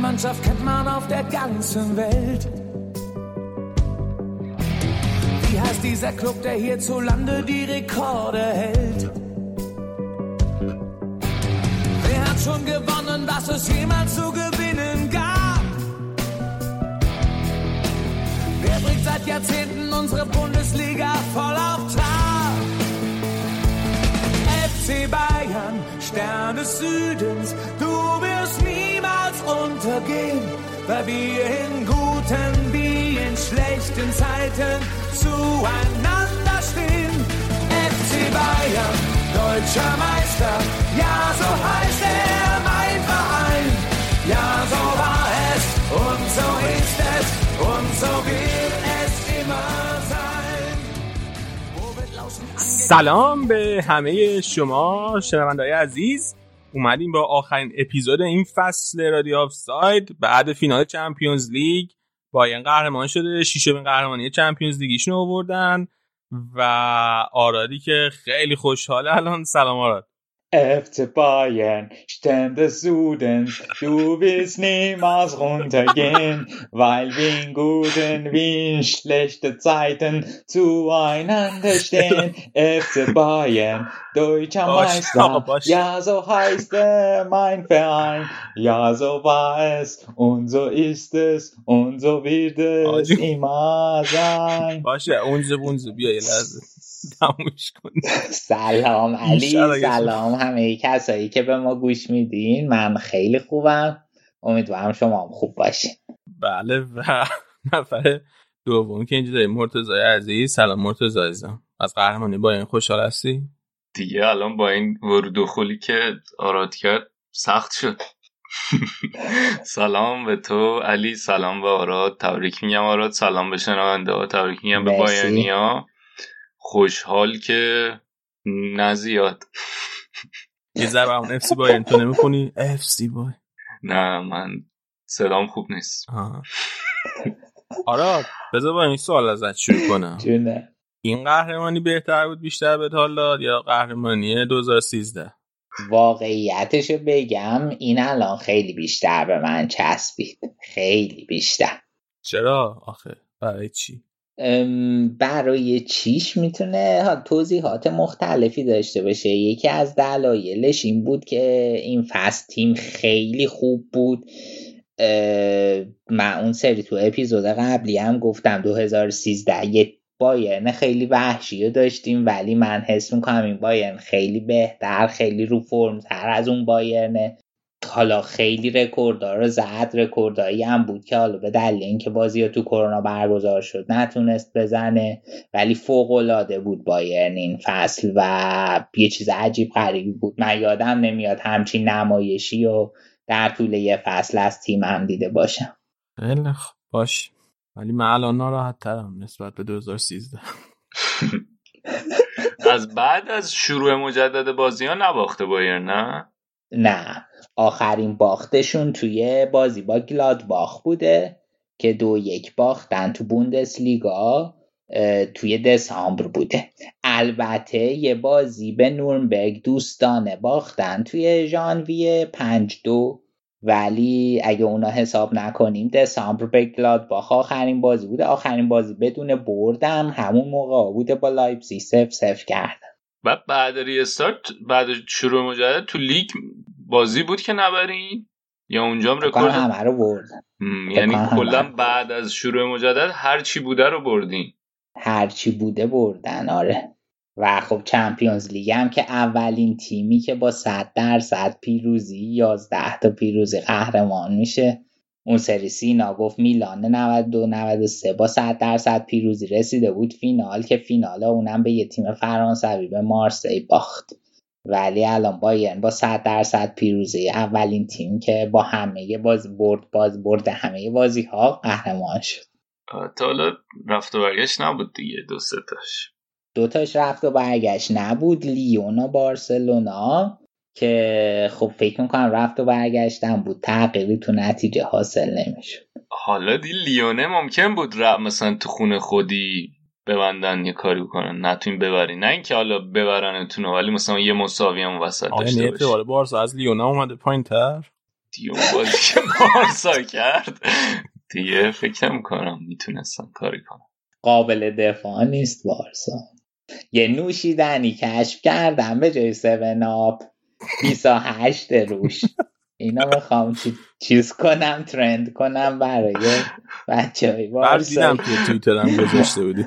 Mannschaft kennt man auf der ganzen Welt. Wie heißt dieser Club, der hierzulande die Rekorde hält? Wer hat schon gewonnen, was es jemals zu gewinnen gab? Wer bringt seit Jahrzehnten unsere Bundesliga voll auf Trab? FC Bayern, Stern des Südens, untergehen, weil wir in guten wie in schlechten Zeiten zueinander stehen. FC Bayern, deutscher Meister, ja so heißt er mein Verein. Ja so war es und so ist es und so wird es immer sein. Wo wird lauschen سلام به همه شما شنوندهای عزیز اومدیم با آخرین اپیزود این فصل رادیو آف ساید بعد فینال Champions League. بایرن قهرمان شده. شیشمین قهرمانی Champions League یشون آوردن. و آرادی که خیلی خوشحاله. الان سلام آراد. FC Bayern, Stern des Südens, du wirst niemals untergehen, weil wir in guten wie in schlechten Zeiten zueinander stehen. FC Bayern, deutscher Meister, ja so heißt er mein Verein, ja so war es und so ist es und so wird es immer sein. تموش کن سلام علی سلام همه کسایی که به ما گوش میدین. من خیلی خوبم. امیدوارم شما هم خوب باشین. بله و نفر دوم که اینجا داریم مرتضی عزیز. سلام مرتضی عزیزم. از قهرمانی بایرن خوشحال هستی؟ دیگه الان با این ورود و دخولی که آراد کرد سخت شد. سلام به تو علی سلام به آراد. تبریک میگم آراد. سلام به شنونده ها. تبریک میگم به مرسی. بایرنی ها خوشحال که نزیاد یه ذره اون FC Bayern تو نمی‌خونی؟ FC Bay نه من صدام خوب نیست. آراد بذار با این سوال ازت شروع کنم. این قهرمانی بهتر بود بیشتر به حال داد یا قهرمانی 2013 واقعیتشو بگم این الان خیلی بیشتر به من چسبید. خیلی بیشتر. چرا؟ آخه برای چی؟ برای چیش می‌تونه توضیحات مختلفی داشته باشه. یکی از دلایلش این بود که این فصل تیم خیلی خوب بود. من اون سری تو اپیزود قبلی هم گفتم 2013 یه بایرن خیلی وحشی رو داشتیم ولی من حس می‌کنم این بایرن خیلی بهتر خیلی رو فرم تر از اون بایرنه. حالا خیلی رکوردها رو زد رکوردهایی هم بود که حالا به دلیل اینکه بازی ها تو کرونا برگزار شد نتونست بزنه ولی فوق العاده بود بایرن این فصل و یه چیز عجیب غریبی بود. من یادم نمیاد همچین نمایشی و در طول یه فصل از تیم هم دیده باشم. خیلی باش. ولی من الان ناراحت ترم نسبت به 2013 از بعد از شروع مجدد بازی ها نباخته بایرن نه؟ نه. آخرین باختشون توی بازی با گلادباخ بوده که دو یک باختن تو بوندسلیگا اه، توی دسامبر بوده. البته یه بازی به نورنبرگ دوستانه باختن توی ژانویه پنج دو. ولی اگه اونا حساب نکنیم دسامبر به گلادباخ آخرین بازی بوده. آخرین بازی بدون بردم همون موقع بوده با لایپزیگ صفر صفر کردن بعد بعد restart بعد شروع مجدد تو لیگ بازی بود که نبرین؟ یا اونجا هم رکورد همه رو فکر یعنی کلا. بعد از شروع مجدد هر چی بوده رو بردین. هرچی بوده بردن آره. و خب Champions League هم که اولین تیمی که با 100 درصد پیروزی 11 تا پیروزی قهرمان میشه. اون سری سینا گفت میلان 92 93 با 100 درصد پیروزی رسیده بود فینال که فینال اونم به یه تیم فرانسوی به مارسی باخت. ولی الان بایرن با 100 درصد پیروزی اولین تیم که با همه باز برد باز برد همه بازی ها قهرمان شد. تا حالا رفت و برگشت نبود دیگه دو سه تاش. دوتاش رفت و برگشت نبود لیون و بارسلونا. که خب فکر می‌کنم رفت و برگشتن بود. تغییری تو نتیجه حاصل نمی‌شد. حالا دی لیونه ممکن بود ر مثلا تو خونه خودی ببندن یه کاری بکنن. نتونین ببرین نه اینکه حالا ببرنتون ولی مثلا یه مساوی هم وسط داشته اعتبار بارسا از لیونا اومده پایین تر دیگه اون بازی که بارسا کرد. دیگه فکر می‌کنم می‌تونستن کاری کنم. قابل دفاع نیست بارسا. یه نوشیدنی کشف کردم به جای 7 آپ 28 روش. اینا می‌خوام چیز کنم ترند کنم برای بچه های بارسا دیدم توی تویترم گذاشته بودی.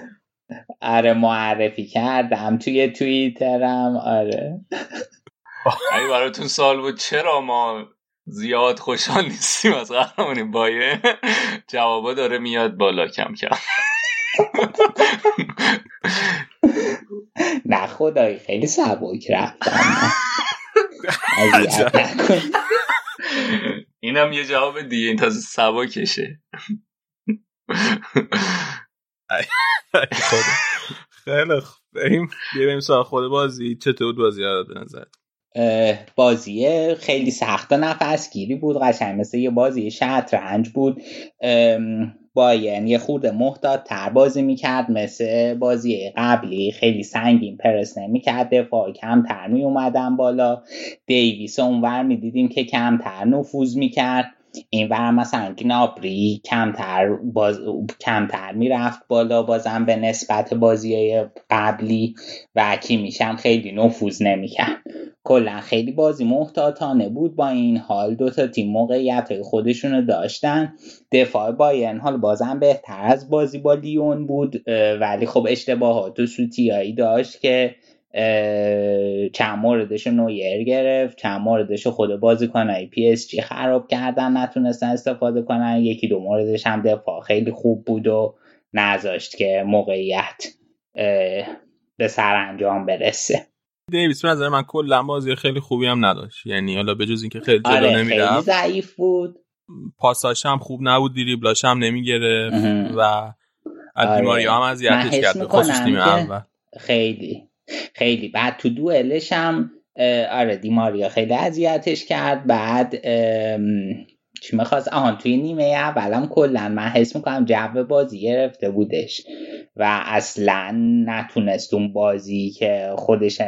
آره معرفی کردم. توی توییترم آره. ای براتون سال بود چرا ما زیاد خوشحال نیستیم از قهرمانی بایه؟ جوابا داره میاد بالا کم کم. نه خدایی خیلی سبک رفتم. اینم یه جواب دیگه این تازه سبکشه خیلی بریم بریم سال خود بازی. چطور بازی به نظر بازی خیلی سخت. و نفسگیری بود قشنگ. مثل یه بازی شطرنج بود. باین یه خورده محتاط تر بازی می‌کرد مثل بازی قبلی. خیلی سنگین پرس نمی‌کرد دفاع کمتر میومدن بالا. دیویس اونور می‌دیدیم که کمتر نفوذ می‌کرد. این ور مثلا گنابری کمتر باز... کمتر می‌رفت بالا بازم به نسبت بازی قبلی و میشم خیلی نفوذ نمی‌کرد. کلا خیلی بازی محتاطانه بود با این حال. دو تا تیم موقعیت خودشونو داشتن. دفاع باین حال بازم بهتر از بازی با لیون بود ولی خب اشتباهات و سوتیایی داشت که چند موردش نویر گرفت چند موردش خود بازیکنهای PSG خراب کردن نتونستن استفاده کنن. یکی دو موردش هم دفاع خیلی خوب بود و نذاشت که موقعیت به سرانجام برسه. دیویس به نظر من کلا بازی خیلی خوبی هم نداشت. یعنی حالا به جز اینکه خیلی جلو آره نمی‌رفت. خیلی ضعیف بود. پاساش هم خوب نبود دریبلاش هم نمی‌گرفت و از آره. هم اذیتش کرد تیم اول. خیلی. خیلی. بعد تو دوئلش هم آره دیماریا خیلی اذیتش کرد. بعد چی می‌خواست؟ آهان توی نیمه اولم کلا من حس می‌کنم جو بازی گرفته بودش و اصلا نتونست اون بازی که خودش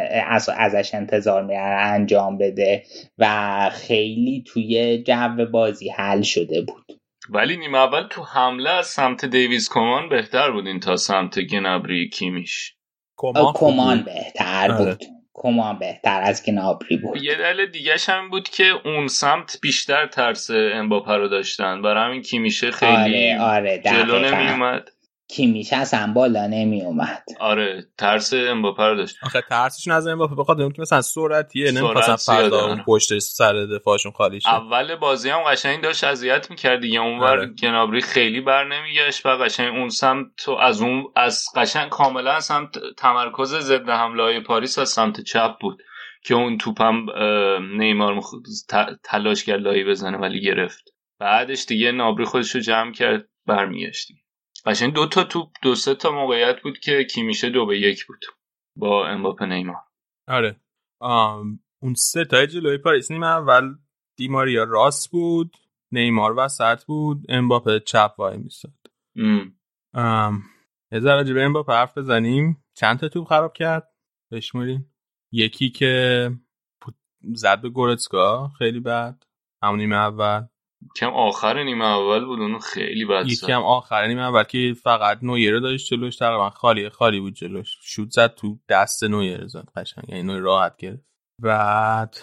ازش انتظار میره انجام بده و خیلی توی جو بازی حل شده بود. ولی نیمه اول تو حمله از سمت دیویز کمان بهتر بود این تا سمت گنبری کیمیش. کمان, کمان بهتر آره. بود. کمان بهتر از گنابری بود. یه دلیل دیگه هم بود که اون سمت بیشتر ترس امباپه رو داشتن. برای همین کیمیشه خیلی آره آره جلو نمی کیمیش اصلا بالا نمی اومد آره ترس امباپه رو داشت. آخه ترسشون از امباپه بخاطر که مثلا سرعتیه نمی‌خواستن فردا اون پشت سر دفاعشون خالی شه. اول بازی هم قشنگ داشت اذیت می‌کرد دیگه اونور آره. گنابری خیلی بر نمیگشت و قشنگ اون سمت تو از اون از قشنگ کاملا سمت تمرکز ضد حمله های پاریس از سمت چپ بود که اون توپم نیمار تلاش کرد لایی بزنه ولی گرفت. بعدش دیگه نابری خودش رو جمع کرد برمیگشتی قشنگ دو تا توپ دو سه تا موقعیت بود که کیمیشه دو به یک بود با امباپه نیمار. آره. اون سه تا جلوی پاریس نیمه اول دیماریا راست بود نیمار وسط بود امباپه چپ وای میستاد یه ذره به امباپه حرف بزنیم. چند تا توپ خراب کرد؟ بشموریم یکی که زد به گورتسکا خیلی بد. همون نیمه اول. کم آخر نیمه اول بود اونو خیلی بد یکی کم آخر نیمه اول که فقط نویر داشت جلوش تقریبا خالی خالی بود جلوش. شوت زد تو دست نویر زد قشنگ یعنی نویر راحت گرفت. بعد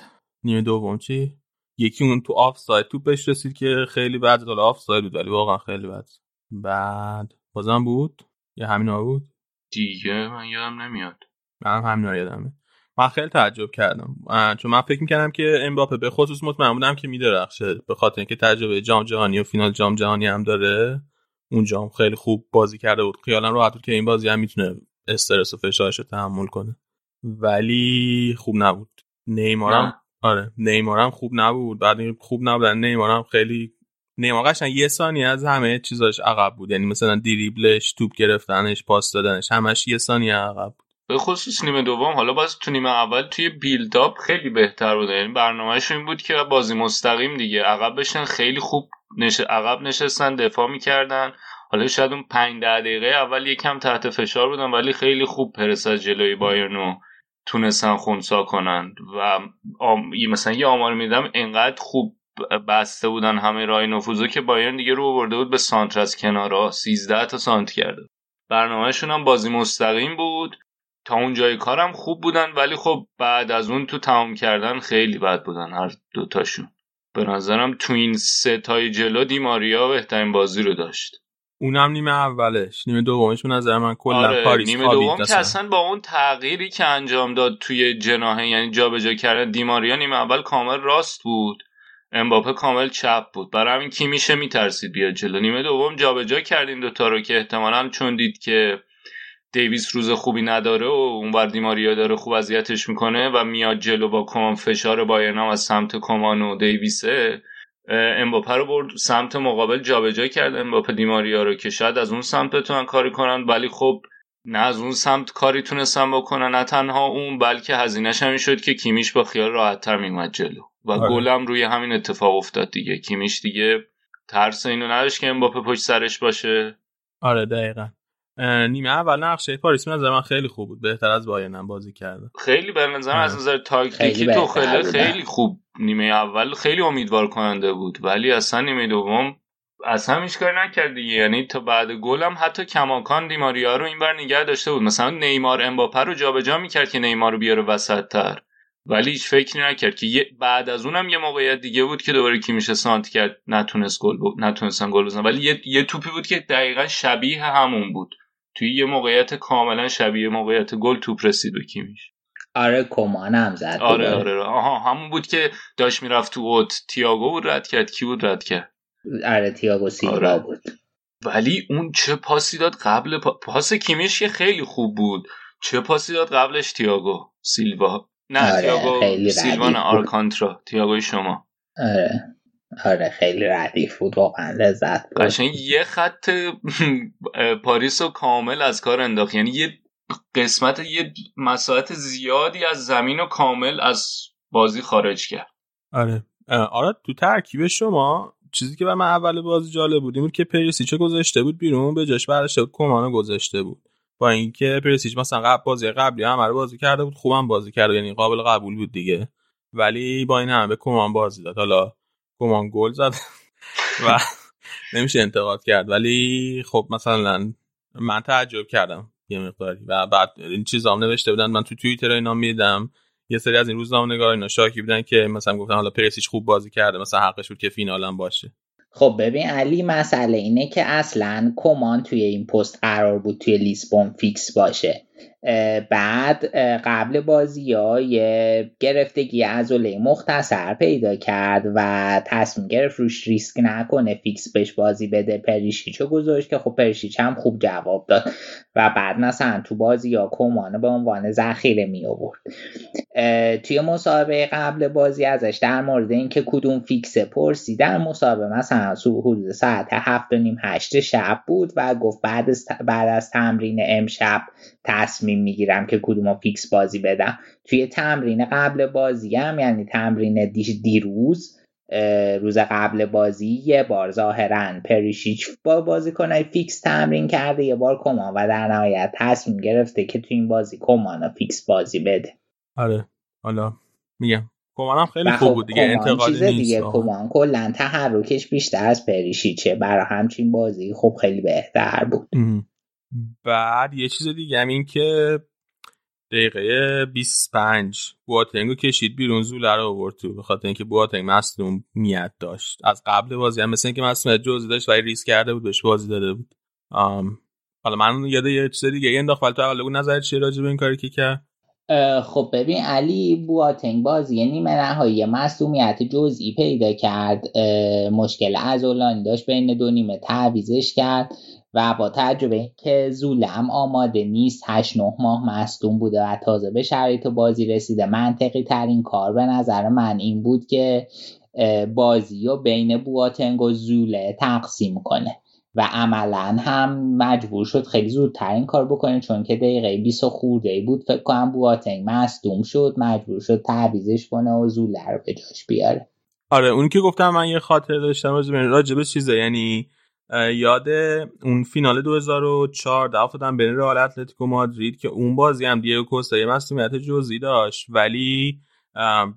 نیمه دوم چی؟ یکی اون تو آف ساید تو بهش رسید که خیلی بد حالا آف ساید بود ولی واقعا خیلی بد بعد بازم بود؟ یا همینا بود؟ دیگه من یادم نمیاد. من هم یادمه. من خیلی تعجب کردم. چون من فکر می‌کردم که امباپه به خصوص مطمئن بودم که میدرخشه. به خاطر اینکه تجربه جام جهانی و فینال جام جهانی هم داره. اونجا خیلی خوب بازی کرده بود. خیالم راحت بود که این بازی هم می‌تونه استرس و فشارش رو تحمل کنه. ولی خوب نبود. نیمارم آره. نیمارم خوب نبود. بعد خوب نبود نیمارم خیلی نیمار قشنگ یه ثانیه از همه چیزاش عقب بود. یعنی مثلا دریبلش توپ گرفتنش پاس دادنش همش یه ثانیه عقب به خصوص نیمه دوم حالا باز تو نیمه اول توی بیلداپ خیلی بهتر بود یعنی برنامهش این بود که بازی مستقیم دیگه. عقب بشن خیلی خوب نش... عقب نشستن دفاع می‌کردن. حالا شاید اون 5 ده دقیقه اول یکم تحت فشار بودن ولی خیلی خوب پرس از جلوی بایرنو تونستن خونسا کنند و آم... مثلا یه آمار میدم انقدر خوب بسته بودن همه رای نفوذو که بایرن دیگه رو برده بود به سانتر از کنارا. 13 تا سانت کرده. برنامهشون هم بازی مستقیم بود. تا اون جای کارم خوب بودن ولی خب بعد از اون تو تمام کردن خیلی بد بودن هر دوتاشون به نظرم تو این سه تای جلو دیماریا بهترین بازی رو داشت. اونم نیمه اولش. نیمه دومش به نظر من کلا آره پاریس نیمه دوم که اصلا. با اون تغییری که انجام داد توی جناحه یعنی جابجا کردن دیماریا نیمه اول کامل راست بود. امباپه کامل چپ بود. برای همین کی میشه میترسید بیاد جلو. نیمه دوم جابجا کردین دوتا رو که احتمالا چون دید که دیویس روز خوبی نداره و اونور دیماریا داره خوب اذیتش می‌کنه و میاد جلو با کمان فشار بایرنام از سمت کمان و دیویسه امباپه رو برد سمت مقابل جابجا کرد امباپه دیماریا رو که شاید از اون سمت بتونن کاری کنن ولی خب نه از اون سمت کاری تونستن بکنن نه تنها اون بلکه هزینهش همین شد که کیمیش با خیال راحتتر میومد جلو. و آره. گلم روی همین اتفاق افتاد دیگه. کیمیش دیگه ترس اینو نداشت که امباپه پشت سرش باشه. آره دقیقا. نیمه اول نقشه پاریس به نظر من خیلی خوب بود. بهتر از بایرن هم بازی کرده. خیلی به نظرم آره. از نظر تاکتیکی تو خیلی. خیلی خوب نیمه اول خیلی امیدوار کننده بود. ولی اصلا نیمه دوم اصلا هیچ کاری نکرد دیگه. یعنی تا بعد گلم حتی کماکان دیماریا رو اینور نگه داشته بود. مثلا نیمار امباپه رو جابجا می‌کرد که نیمار رو بیاره وسط تر ولی هیچ فکری نکرد که بعد از اونم یه موقعیت دیگه بود که دوباره کی میشه سانت کرد نتونست گل ب... نتونستن گل بزنن. ولی یه... یه توپی بود که دقیقا شبیه همون بود. توی یه موقعیت کاملا شبیه موقعیت گل توپ رسید به کیمیش. آره کمان هم زد. آره دوباره. آره آها همون بود که داشت می‌رفت تو اوت. تییاگو بود رد کرد کی بود رد کرد؟ آره تیاگو سیلوا آره. بود. ولی اون چه پاسی داد قبل پا... پاس کیمیش که خیلی خوب بود. چه پاسی داد قبلش تییاگو سیلوا؟ نه آره، تییاگو خیلی سیلوا ردیف نه بود. آلکانترا تییاگوی شما. آره. آره خیلی ردیف بود واقعا لذت بود قشنگ یه خط پاریس رو کامل از کار انداخت. یعنی یه قسمت یه مساحت زیادی از زمین رو کامل از بازی خارج کرد. آره. آره تو ترکیب شما چیزی که من اول بازی جالب بود این بود که پریسیچو گذاشته بود بیرون به جاش برداشته بود کومانو گذاشته بود. با اینکه پریسیچ مثلا قبل بازی قبلی هم رو بازی کرده بود خوبم بازی کرده یعنی قابل قبول بود دیگه. ولی با این همه به کومان بازی داد. حالا کومان گل زد. و نمیشه انتقاد کرد. ولی خب مثلا من تعجب کردم یه مقداری. و بعد این چیزام نوشته بودن. من تو توییتر اینا میدم یه سری از این روزنامه‌نگار اینا شاکی بودن که مثلا گفتن حالا پریشیچ خوب بازی کرده. مثلا حقش بود که فینال هم باشه. خب ببین علی مسئله اینه که اصلا کمان توی این پست قرار بود توی لیسبون فیکس باشه. بعد قبل بازی ها یه گرفتگی عضله مختصر پیدا کرد و تصمیم گرفت روش ریسک نکنه فیکس بهش بازی بده. پریشیچو گذاشت که خب پریشیچ هم خوب جواب داد و بعد مثلا تو بازی یا کمانو به عنوان ذخیره می آورد توی مسابقه قبل بازی ازش در مورد اینکه کدوم فیکسه پرسیدن مسابقه مثلا حدود ساعت هفت و نیم هشت شب بود و گفت بعد از, بعد از تمرین امشب تصمیم می‌گیرم که کدوم فیکس بازی بدم. توی تمرین قبل بازی هم یعنی تمرین دی- دیروز روز قبل بازی یه بار ظاهرا پریشیچ با بازیکنهای فیکس تمرین کرده یه بار کمان و در نهایت تصمیم گرفته که تو این بازی کمان فیکس بازی بده. آره. حالا میگم. کومان هم خیلی و خوب خب بود دیگه. کمان انتقادی چیز نیست. دیگه. کمان کلا تحرکش بیشتر از پریشیچه. برای همچین بازی خب خیلی بهتر بود. ام. بعد یه چیز دیگه هم این که دقیقه 25 بواتنگو کشید بیرون زوله رو آورد تو به خاطر اینکه بواتنگ مصدوم نیت داشت. از قبل بازی هم مثل اینکه مصدومیت جزئی داشت ولی ریسک کرده بود بهش بازی داده بود. حالا من یاد یه چیز دیگه انداخت ولی تو اول بگو نظرت چیه راجع به این کاری که کرد؟ خب ببین علی بواتنگ بازی نیمه نهایی مصومیت جزئی پیدا کرد. مشکل عضلانی داشت بین دو نیمه تعویزش کرد. و با تجربه که زولم آماده نیست 8 9 ماه مصدوم بوده و تازه به شرایط بازی رسیده. منطقی ترین کار به نظر من این بود که بازی رو بین بواتنگ و زوله تقسیم کنه و عملا هم مجبور شد خیلی زودتر این کار بکنه چون که دقیقه 20 خورده بود. فکر کنم بواتنگ مصدوم شد مجبور شد تعویزش کنه و زوله رو به جاش بیاره. آره اون که گفتم من یه خاطره داشتم راجع به راجع به چیزه یعنی یاد اون فینال 2014 افتادم بین رئال اتلتیکو مادرید که اون بازی هم دیگو کوستا یه مسئولیت جزئی داشت. ولی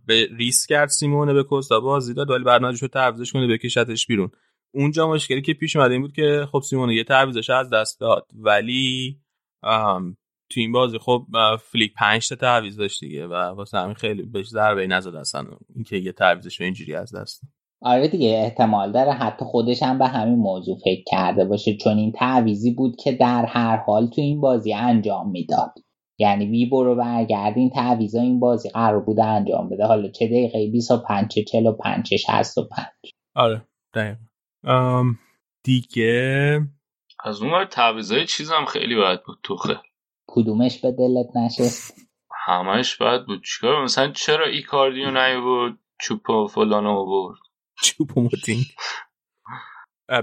به ریس کرد سیمونه به کوستا بازی داد ولی بعد شد تعویضش کنه بکشتش بیرون. اونجا مشکلی که پیش اومده این بود که خب سیمونه یه تعویضش از دست داد ولی تو این بازی خب فلیک 5 تا تعویض داشت دیگه و واسه همین خیلی بهش ضربه نزد اصلا اینکه یه تعویضش اینجوری از دست آره دیگه احتمال داره حتی خودش هم به همین موضوع فکر کرده باشه چون این تعویزی بود که در هر حال تو این بازی انجام می‌داد. یعنی وی برو برگرد این تعویضا این بازی قرار بوده انجام بده. حالا چه دقیقه 25 چه 45 چه 65 آره دقیقا. دیگه؟ از اون تعویضای چیزم خیلی باید بود توخل کدومش به دلت نشست؟ همش باید بود. چیکار؟ مثلا چرا ایکاردیو نیورد چوپو فلانو برد چوپو موتینگ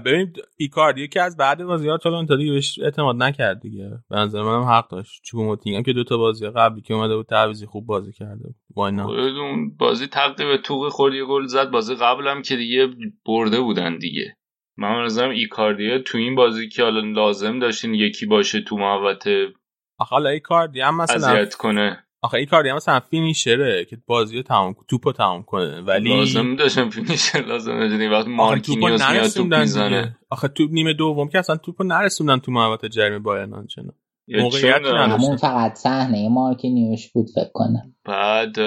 ببین ایکاردیو که از بعد بازی ها تا دیگه بهش اعتماد نکرد دیگه. به نظر منم حق داشت. چوپو موتینگ هم که دوتا بازی قبلی که اومده بود تعویضی خوب بازی کرده بود. اون بازی تقریبا توق خورد یه گل زد. بازی قبلم که دیگه برده بودن دیگه. من نظرم ایکاردیو تو این بازی که حالا لازم داشتین یکی باشه تو محوطه حالا ایکاردی هم مثلا کنه. آخه این کاری هم مثلا فینیشره که بازی رو تمام توپو تمام کنه ولی لازم داشتم فینیشر لازم داشتم وقتی مارکینیوس میاد توپ می‌زنه. آخه تو نیمه دوم که اصلا توپو نرسوندن تو محوطه جریمه بایرن آنچنان. موقعیت همون فقط صحنه مارکینیوش بود فکر کنم. بعد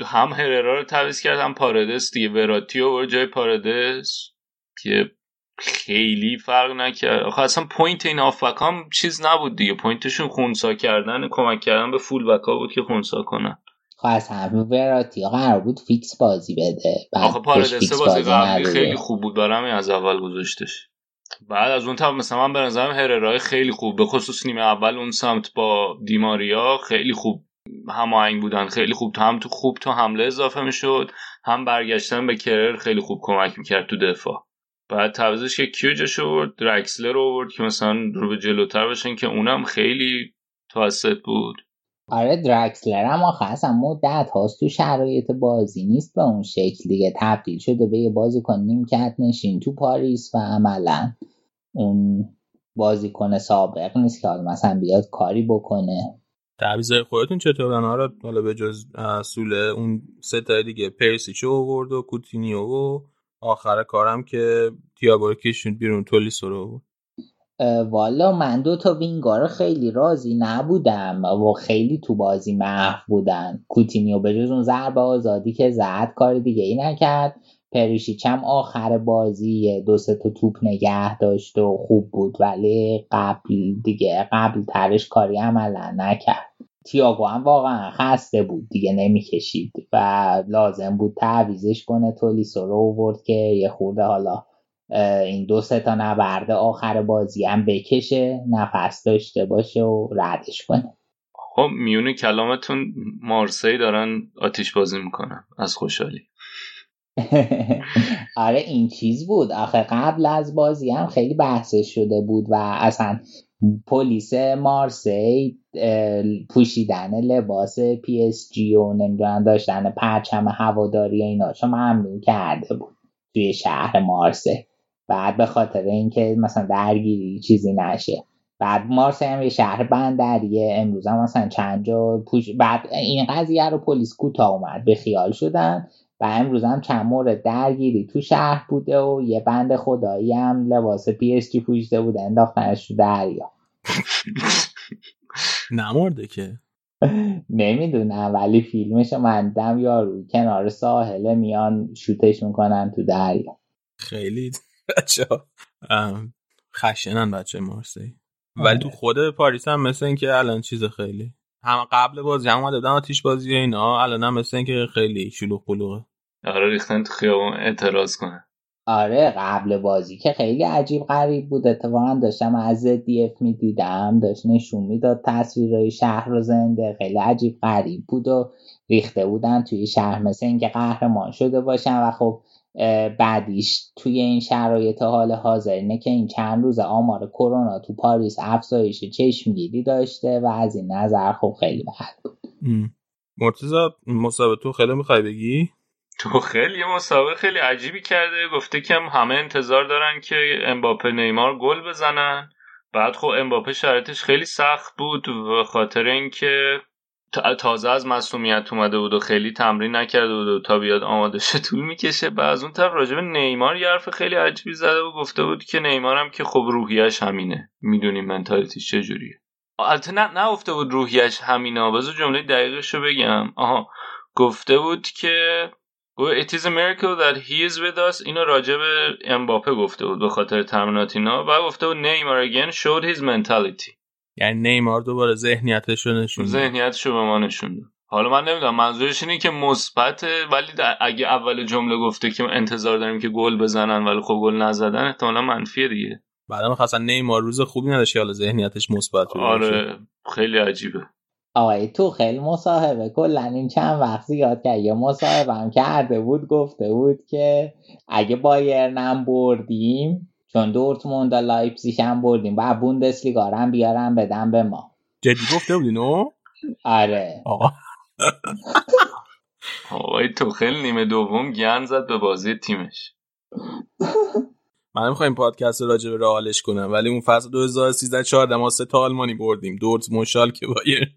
هم هررا رو تعویض کردم پاردس دیگه. وراتی و جای پارادس که خیلی فرق نکرد. آخه اصلا point این هم چیز نبود دیگه. پوینتشون خونسا کردن کمک کردن به fullback ها بود که خونسا کنن. خب از همه وراتی قرار بود فیکس بازی بده. آخه پاردس بازی قبلی خیلی خوب بود. برام از اول گذاشتش. بعد از اون طرف مثلا من به نظرم هررای خیلی خوب. به خصوص نیمه اول اون سمت با دیماریا خیلی خوب هماهنگ بودن. خیلی خوب تو هم تو خوب تو حمله اضافه می‌شد. هم برگشتن به کرر خیلی خوب کمک می‌کرد تو دفاع. بعد تعویضش که کیو جاش آورد؟ درکسلر رو آورد که مثلا رو به جلوتر باشن که اونم خیلی توسط بود. آره درکسلر هم آخه اصلا مدت هاست تو شرایط بازی نیست به اون شکل دیگه. تبدیل شده به یه بازیکن نیمکت نشین تو پاریس و عملا اون بازیکن سابق نیست که مثلا بیاد کاری بکنه. تعویض خودتون چطور؟ آره حالا به جز سوله اون سه تا دیگه پرسیچو آورد و کوتینیو و آخر کارم که تییاگو کشون بیرون تولیسو رو. والا من دو تا وینگار خیلی راضی نبودم و خیلی تو بازی محو بودن. کوتینیو به جز اون ضربه آزادی که زد کار دیگه ای نکرد. پریشیچ هم آخر بازی دو سه تا توپ نگه داشت و خوب بود ولی قبل دیگه قبل ترش کاری عملا نکرد. تیاگو هم واقعا خسته بود دیگه نمی‌کشید و لازم بود تعویزش کنه. تولیسو رو ورد که یه خورده حالا این دو سه تا نبرده آخر بازی هم بکشه نفس داشته باشه و ردش کنه. خب میونه کلامتون مارسی دارن آتیش بازی می‌کنن از خوشحالی. آره این چیز بود. آخه قبل از بازی هم خیلی بحثش شده بود و اصلا پلیس مارسی پوشیدن لباس پی اس جی و نمی‌دونم داشتن پرچم هواداری اینا. چون ممنوع کرده بود توی شهر مارسه بعد به خاطر اینکه مثلا درگیری چیزی نشه. بعد مارسی هم یه شهر بندریه. امروز هم مثلا چند جا پوش بعد این قضیه رو پلیس کوتاه اومد. بی خیال شدن. و امروز هم چند مورد درگیری تو شهر بوده و یه بند خدایی هم لباس PSG پوشیده بوده انداختنش تو دریا. نمورده که. نمی‌دونم ولی فیلمش من دیدم یارو کنار ساحله میان شوتش می‌کنن تو دریا. خیلی بچه خشنن بچه مارسی ولی تو خود پاریس هم مثل اینکه الان چیز خیلی هم قبل بازی هم دادن آتیش بازی اینا. الان هم مثل اینکه خیلی شلوغ قلوغه آره ریختن تو خیابون اعتراض کنه. آره قبل بازی که خیلی عجیب غریب بود. اتفاقا داشتم از اف می‌دیدم داشت نشون می‌داد تصویرهای شهر رو زنده. خیلی عجیب غریب بود و ریخته بودن توی شهر مثل اینکه قهرمان شده باشن و خب بعدیش توی این شرایط حال حاضر اینه که این چند روز آمار کرونا تو پاریس افزایش چشمگیری داشته و از این نظر خب خیلی بد بود. مرتزا مسابقه تو خیلی می‌خوای بگی؟ تو خیلی مسابقه خیلی عجیبی کرده. گفته که همه انتظار دارن که امباپه نیمار گل بزنن. بعد خب امباپه شرایطش خیلی سخت بود و خاطر اینکه تازه از مصومیت اومده بود و خیلی تمرین نکرده بود و تا بیاد آماده شه طول می‌کشه. و از اون طرف راجب نیمار یه حرف خیلی عجیبی زده و گفته بود که نیمار هم که خب روحیش همینه. می‌دونیم منتالیتیش چجوریه البته نه نگفته بود روحیش همینه. بذار جمله دقیقش رو بگم. آها. گفته بود که It is a miracle that he is with us. اینو راجب امباپه گفته بود به خاطر تمرینات اینا. و گفته بود نیمار again showed his mentality. یعنی نیمار دوباره ذهنیتش رو نشون ذهنیتش رو به ما نشون حالا من نمی‌دونم منظورش اینه که مثبت ولی اگه اول جمله گفته که انتظار داریم که گل بزنن ولی خب گل نزدن احتمالا منفیه دیگه. بعدا خاصا نیمار روز خوبی نداشت حالا ذهنیتش مثبت آره خیلی عجیبه. آقا توخل خیلی مصاحبه. کلا این چند وقت زیاد کرد. یه مصاحبه هم کرده بود گفته بود که اگه بایرنم بردیم چون دورتموند و لایپزیگ هم بردیم. و بوندسلیگا هم بیارم بدم به ما. جدی گفته بود اینو آره. آقا. آقا توخل نیمه دوم گند زد به بازی تیمش. من می‌خوایم پادکست راجع به رئالش کنم ولی اون فصل 2013 14 ما سه تا آلمانی بردیم. دورت مشال که بایر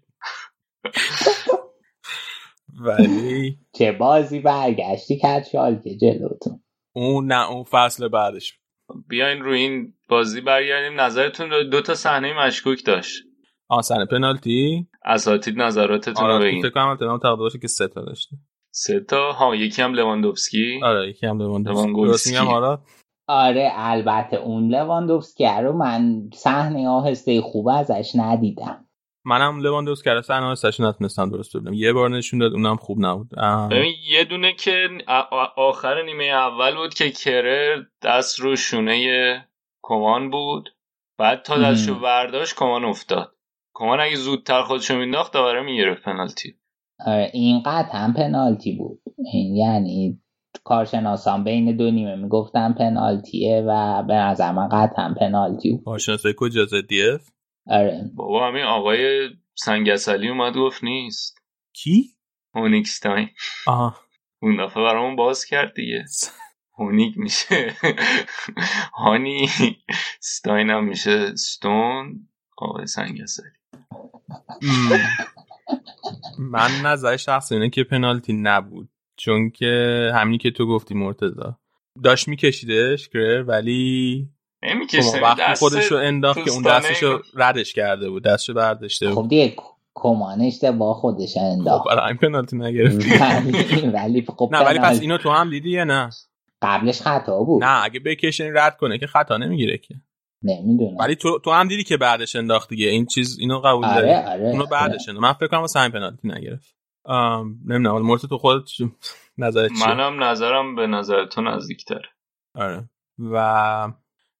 ولی چه بازی برگشتی کرد که جلوتون. اون نه اون فصل بعدش. بیاین رو این بازی برگردیم. نظرتون دو تا صحنه مشکوک داشت. آ صحنه پنالتی؟ اساتید نظراتتون رو بگین. فکر کنم تمام تقدیر باشه که سه تا داشته. سه تا؟ ها یکی هم لواندوفسکی. آره یکی هم لواندوفسکی. آره آره البته اون لواندوفسکی رو من صحنه آهسته خوب ازش ندیدم. منم لواندوس کرده سن سشن نتونستم درست ببینم. یه بار نشون داد اونم خوب نبود. ببین یه دونه که آخر نیمه اول بود که کرر دست رو شونه کمان بود. بعد تا دستشو برداشت کمان افتاد. کمان اگه زودتر خودشو مینداخت داوره می‌گرفت پنالتی. آره این هم پنالتی بود. این یعنی کارشناسان بین دو نیمه می‌گفتن پنالتیه و به نظر من قطعا پنالتی بود. کارشناسای کجا؟ دیف آره. بابا همین آقای سنگسلی اومد گفت نیست. کی؟ هونیکستاین آها. اون دفعه برامون باز کرد دیگه. هونیک میشه. هانی ستاین هم میشه. ستون آقای سنگسلی. من نظر شخص اینه که پنالتی نبود. چون که همینی که تو گفتی مرتزا داشت میکشیدش کرر ولی نمی‌کشه وقتی خودشو انداخت که اون دستشو ردش کرده بود دستشو برداشته بود. خب دیگه کمان اشتباه خودش انداخت. خب برای این پنالتی نگرفتی. ولی خب نه ولی پس اینو تو هم دیدی یا نه؟ قبلش خطا بود. نه اگه بکشین رد کنه که خطا نمی‌گیره که. نمی‌دونم. ولی تو تو هم دیدی که بعدش انداخت دیگه. این چیز اینو قبول آره، داری؟ آره، اونو بعدش آره. من فکر کنم واسه پنالتی نگرفت. نمی‌دونم مرت تو خودت نظرت چیه؟ منم نظرم به نظر تو نزدیکتر آره. و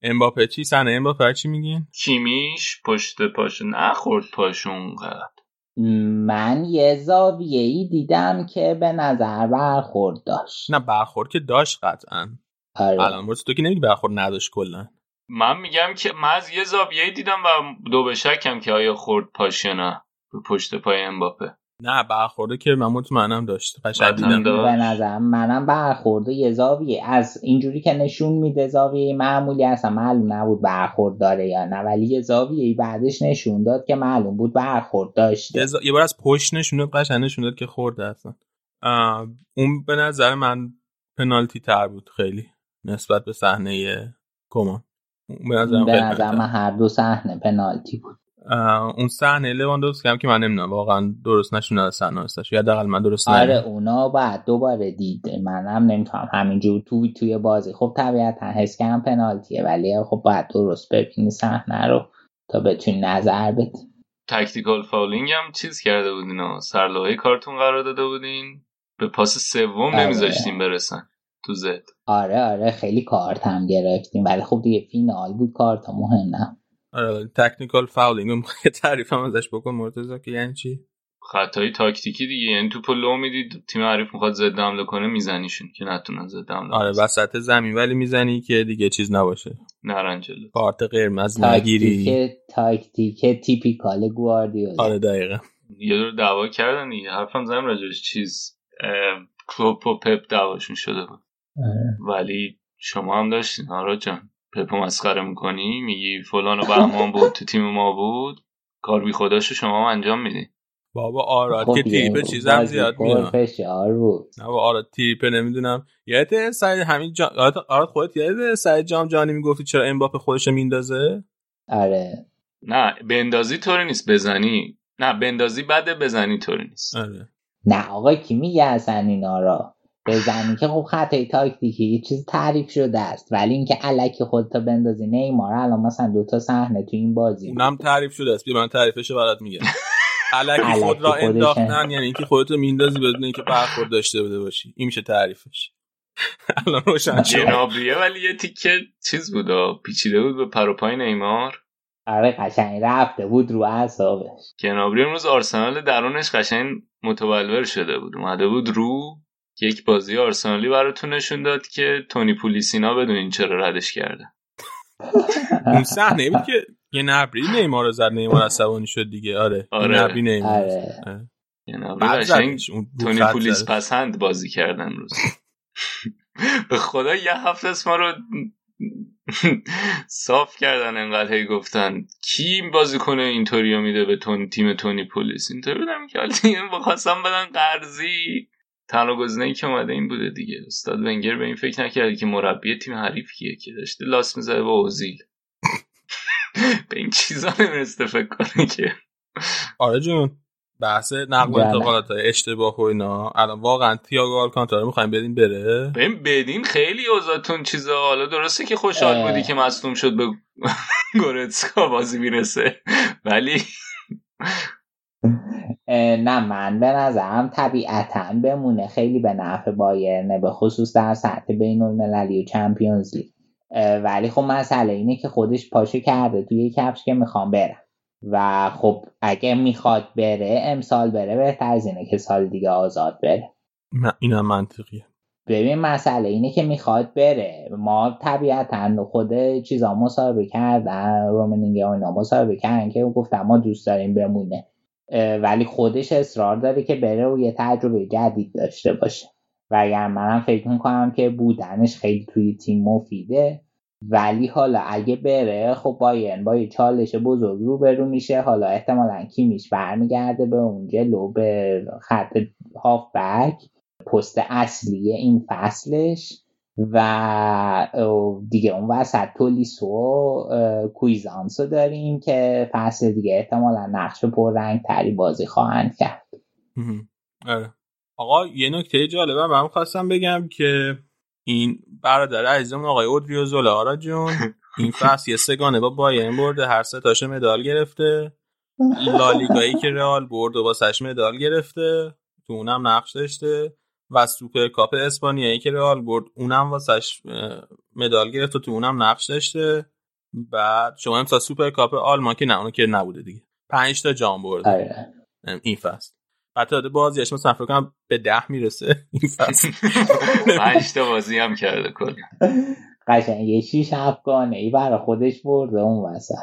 امباپه چی؟ سنه امباپه چی میگین؟ کیمیش پشت پاش نخورد پاشون قد من یه زاویه ای دیدم که به نظر برخورد داشت. نه برخورد که داشت قطعا. آره. الان تو که نمیگی برخورد نداشت کلا. من میگم که من از یه زاویه دیدم و دو به شکم که آیا خورد پاش نه. پشت پای امباپه. نه برخورده که من مطمئنم داشت. قشنگ دیدم. به نظر منم برخورده یه زاویه. از اینجوری که نشون میده زاویه معمولی اصلا معلوم نبود برخورد داره یا نه ولی یه زاویه بعدش نشون داد که معلوم بود برخورد داشته. یه, بار از پشت نشون داد قشنگ نشون داد که خورده اصلا. اون به نظر من پنالتی تر بود خیلی نسبت به صحنه کمان. به نظر من هر دو صحنه پنالتی بود. اون صحنه لواندوفسکی هم که من نمی‌دونم واقعا درست نشون صحنه استش یا حداقل من درست آره اونا بعد دوباره دید. منم نمی‌تونم همینجور توی توی بازی. خب طبیعتا حس کردم پنالتیه ولی خب باید درست ببینی صحنه رو تا بتونی نظر بدی. tactical fouling هم چیز کرده بودین سرلوحه کارتون قرار داده بودین. به پاس سوم آره. نمیذاشتیم برسن تو زد. آره آره خیلی کارت هم گرفتیم. ولی خب دیگه فینال بود کارت مهم نه tactical fouling یه تعریف هم ازش بکن مرتضی که یعنی چی؟ خطای تاکتیکی دیگه یعنی توپ لو می‌دید تیم حریف می‌خواد ضد حمله کنه میزنیشون که نتونن ضد حمله آره وسط زمین ولی می‌زنی که دیگه چیز نباشه. نرنجله کارت قرمز نگیری. تاکتیک typical گواردیولا. آره دقیقا. یه دور دعوا کردن دیگه. حرفم زدم راجعش. چیز کلوپ و پپ دعواشون شده بود. آره. ولی شما هم داشتین آرا جان. پپو مسخره می‌کنی؟ میگی فلان و بهمان بود تو تیم ما بود. کار بی خداشو شما هم انجام میدی. بابا آراد خب که تریپ چیزم زیاد میاد. بود. نه با آراد تریپ نمی‌دونم. یادت سعید همین جا... آراد خودت یادت سعید جام جانی می‌گفتی چرا امباپه خودش میندازه آره. نه بندازی طوری نیست بزنی. نه بندازی بعد بزنی طوری نیست. آره. نه آقا کی میگه اصلا اینا را بزنی که خب خطای تاکتیکی یه چیز تعریف شده است. ولی اینکه علکی خودتا بندازی نیمار الان مثلا دوتا صحنه تو این بازی اونم تعریف شده است. بیا من تعریفش برات میگم. علکی خود را انداختن یعنی اینکه خودتو میندازی بدون اینکه برخورد داشته بوده باشی. این میشه تعریفش. الان روشن جنابریه ولی یه تیکه چیز بود پیچیده بود به پروپای نیمار. آره قشنگ رفته بود رو اعصابش. گنابری امروز آرسنال درونش قشنگ متولور شده بود. اومده بود رو یک بازی آرسنالی براتون نشون داد که تونی پولیسینا بدونین چرا ردش کرده. اون صحنه بود که یه نبری نیمار رو زد نیمار عصبانی شد دیگه. آره آره. نبری نیمار. آره. آره. تونی پولیس پسند بازی کردن روز به خدا یه هفته ما رو صاف کردن انقدر هی گفتن کی بازی کنه اینطوری میده به تون تیم تونی پلیس اینطوری بودم که حالا بخواستم بدن قرضی. تنها گزینه که اومده این بوده دیگه. استاد ونگر به این فکر نکرده که مربی تیم حریف کیه که داشته لاس می‌زده با اوزیل. به این چیزا نمیرسته فکر کنه که. آره جون. بحث نقل و انتقالات اشتباه و اینا. الان واقعا تییاگو آلکانتارا می‌خوایم بدین بره؟ ببین بدین خیلی اوضاعتون چیزا. حالا درسته که خوشحال بودی که مصدوم شد به گورتسکا بازی می‌رسه. ولی نه من به نظرم طبیعتا بمونه. خیلی به نفع بایرنه به خصوص در سطح بین المللی و چمپیونز لیگ. ولی خب مسئله اینه که خودش پاشو کرده توی کفش که می‌خوام برم. و خب اگه می‌خواد بره امسال بره بهتر از اینه که سال دیگه آزاد بره. اینم منطقیه. ببین مسئله اینه که می‌خواد بره. ما طبیعتا خود چیزا مصاحبه کردن رومنینگ و اینا مصاحبه کردن که گفتم ما دوست داریم بمونه. ولی خودش اصرار داره که بره و یه تجربه جدید داشته باشه. و اگر منم فکر می‌کنم که بودنش خیلی توی تیم مفیده ولی حالا اگه بره خب بایرن با یه چالش بزرگ رو برو میشه. حالا احتمالا کیمیش برمیگرده به اون جلو به خط هاف بک پست اصلی این فصلش. و دیگه اون وسط تولیسو و کویزانسو داریم که فصل دیگه احتمالا نقش رنگ تری بازی خواهند کرد. آره. آقا یه نکته جالبه من خواستم بگم که این برادر عزیزمون آقای اودریو زولا آرا جون این فصل یه سگانه با بایرن برده هر سه تاشه مدال گرفته. لالیگایی که رئال برد و واسش مدال گرفته. تو اونم نقش داشته. و سوپر کاپ اسپانیایی که رئال برد اونم واسش مدال گرفت و تو اونم نقش داشته. بعد شما امسال سوپر کاپ آلمان که نه اونو که نبوده دیگه. پنج تا جام برده. آره. این فصل. حتی داده بازیش مثلا فکر کنم به ده می‌رسه. این فصل. پنج تا بازی هم کرده کلا. قشنگ یه شیش افغانه ای برای خودش برده اون وسط.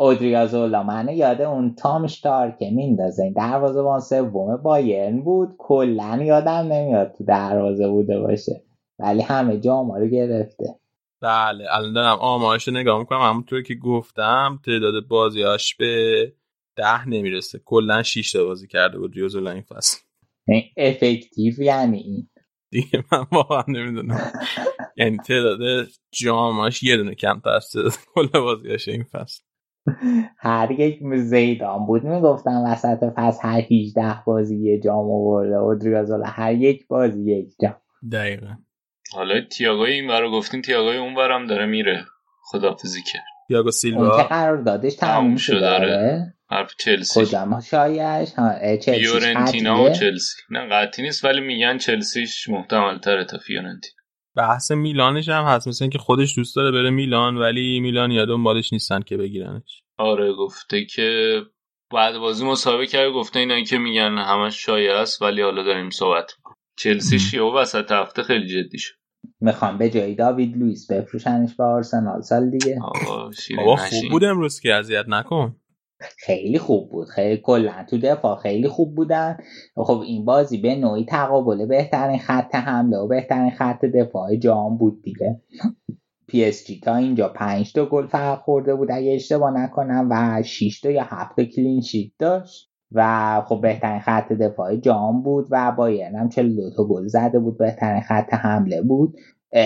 اودریازولا من یاد اون تامشتار که میندازه. این دروازه وان سوم بایرن بود. کلا یادم نمیاد تو دروازه بوده باشه. ولی همه جا رو گرفته. بله الان دارم آمارش نگاه می‌کنم. همونطور که گفتم تعداد بازیاش به ده نمی‌رسه. کلا 6 تا بازی کرده بود ریوزولا این فصل. افکتیو یعنی این. دیگه من واقعا نمی‌دونم. یعنی تعداد جاماش یه دونه کم از کل بازیاش این فصل. هر یک زیدان بود. می‌گفتم وسط فصل هر 18 بازی یه جام آورده و هر یک بازی یک جام. دقیقا. حالا تیاگوی این برای گفتین تیاگوی اون برم داره میره. خدافزی کرد. تیاگو سیلوا. اون که قرار دادش تموم شده داره حرف چلسی. کجا؟ شایش فیورنتینا و چلسی. نه قطعی نیست ولی میگن چلسیش محتمل تره تا فیورنتینا. بحث میلانش هم هست مثل که خودش دوست داره بره میلان ولی میلان یا دنبالش نیستن که بگیرنش. آره گفته که بعد بازی مسابقه کرد گفته اینا که میگن همش شایع است ولی حالا داریم صحبت چلسی و وسط هفته خیلی جدی شد. می‌خوام به جای داوید لوئیس بفروشنش به آرسنال سال دیگه. آقا خوب بود امروز که اذیت نکن. خیلی خوب بود. خیلی کلا تو دفاع خیلی خوب بودن. خب این بازی به نوعی تقابل بهترین خط حمله و بهترین خط دفاع جام بود دیگه. PSG تا اینجا 5 تا گل فقط خورده بود. اگه اشتباه نکنم و 6 تا یا 7 تا clean sheet داشت. و خب بهترین خط دفاعی جام بود و بایرن هم 42 تا گل زده بود. بهترین خط حمله بود.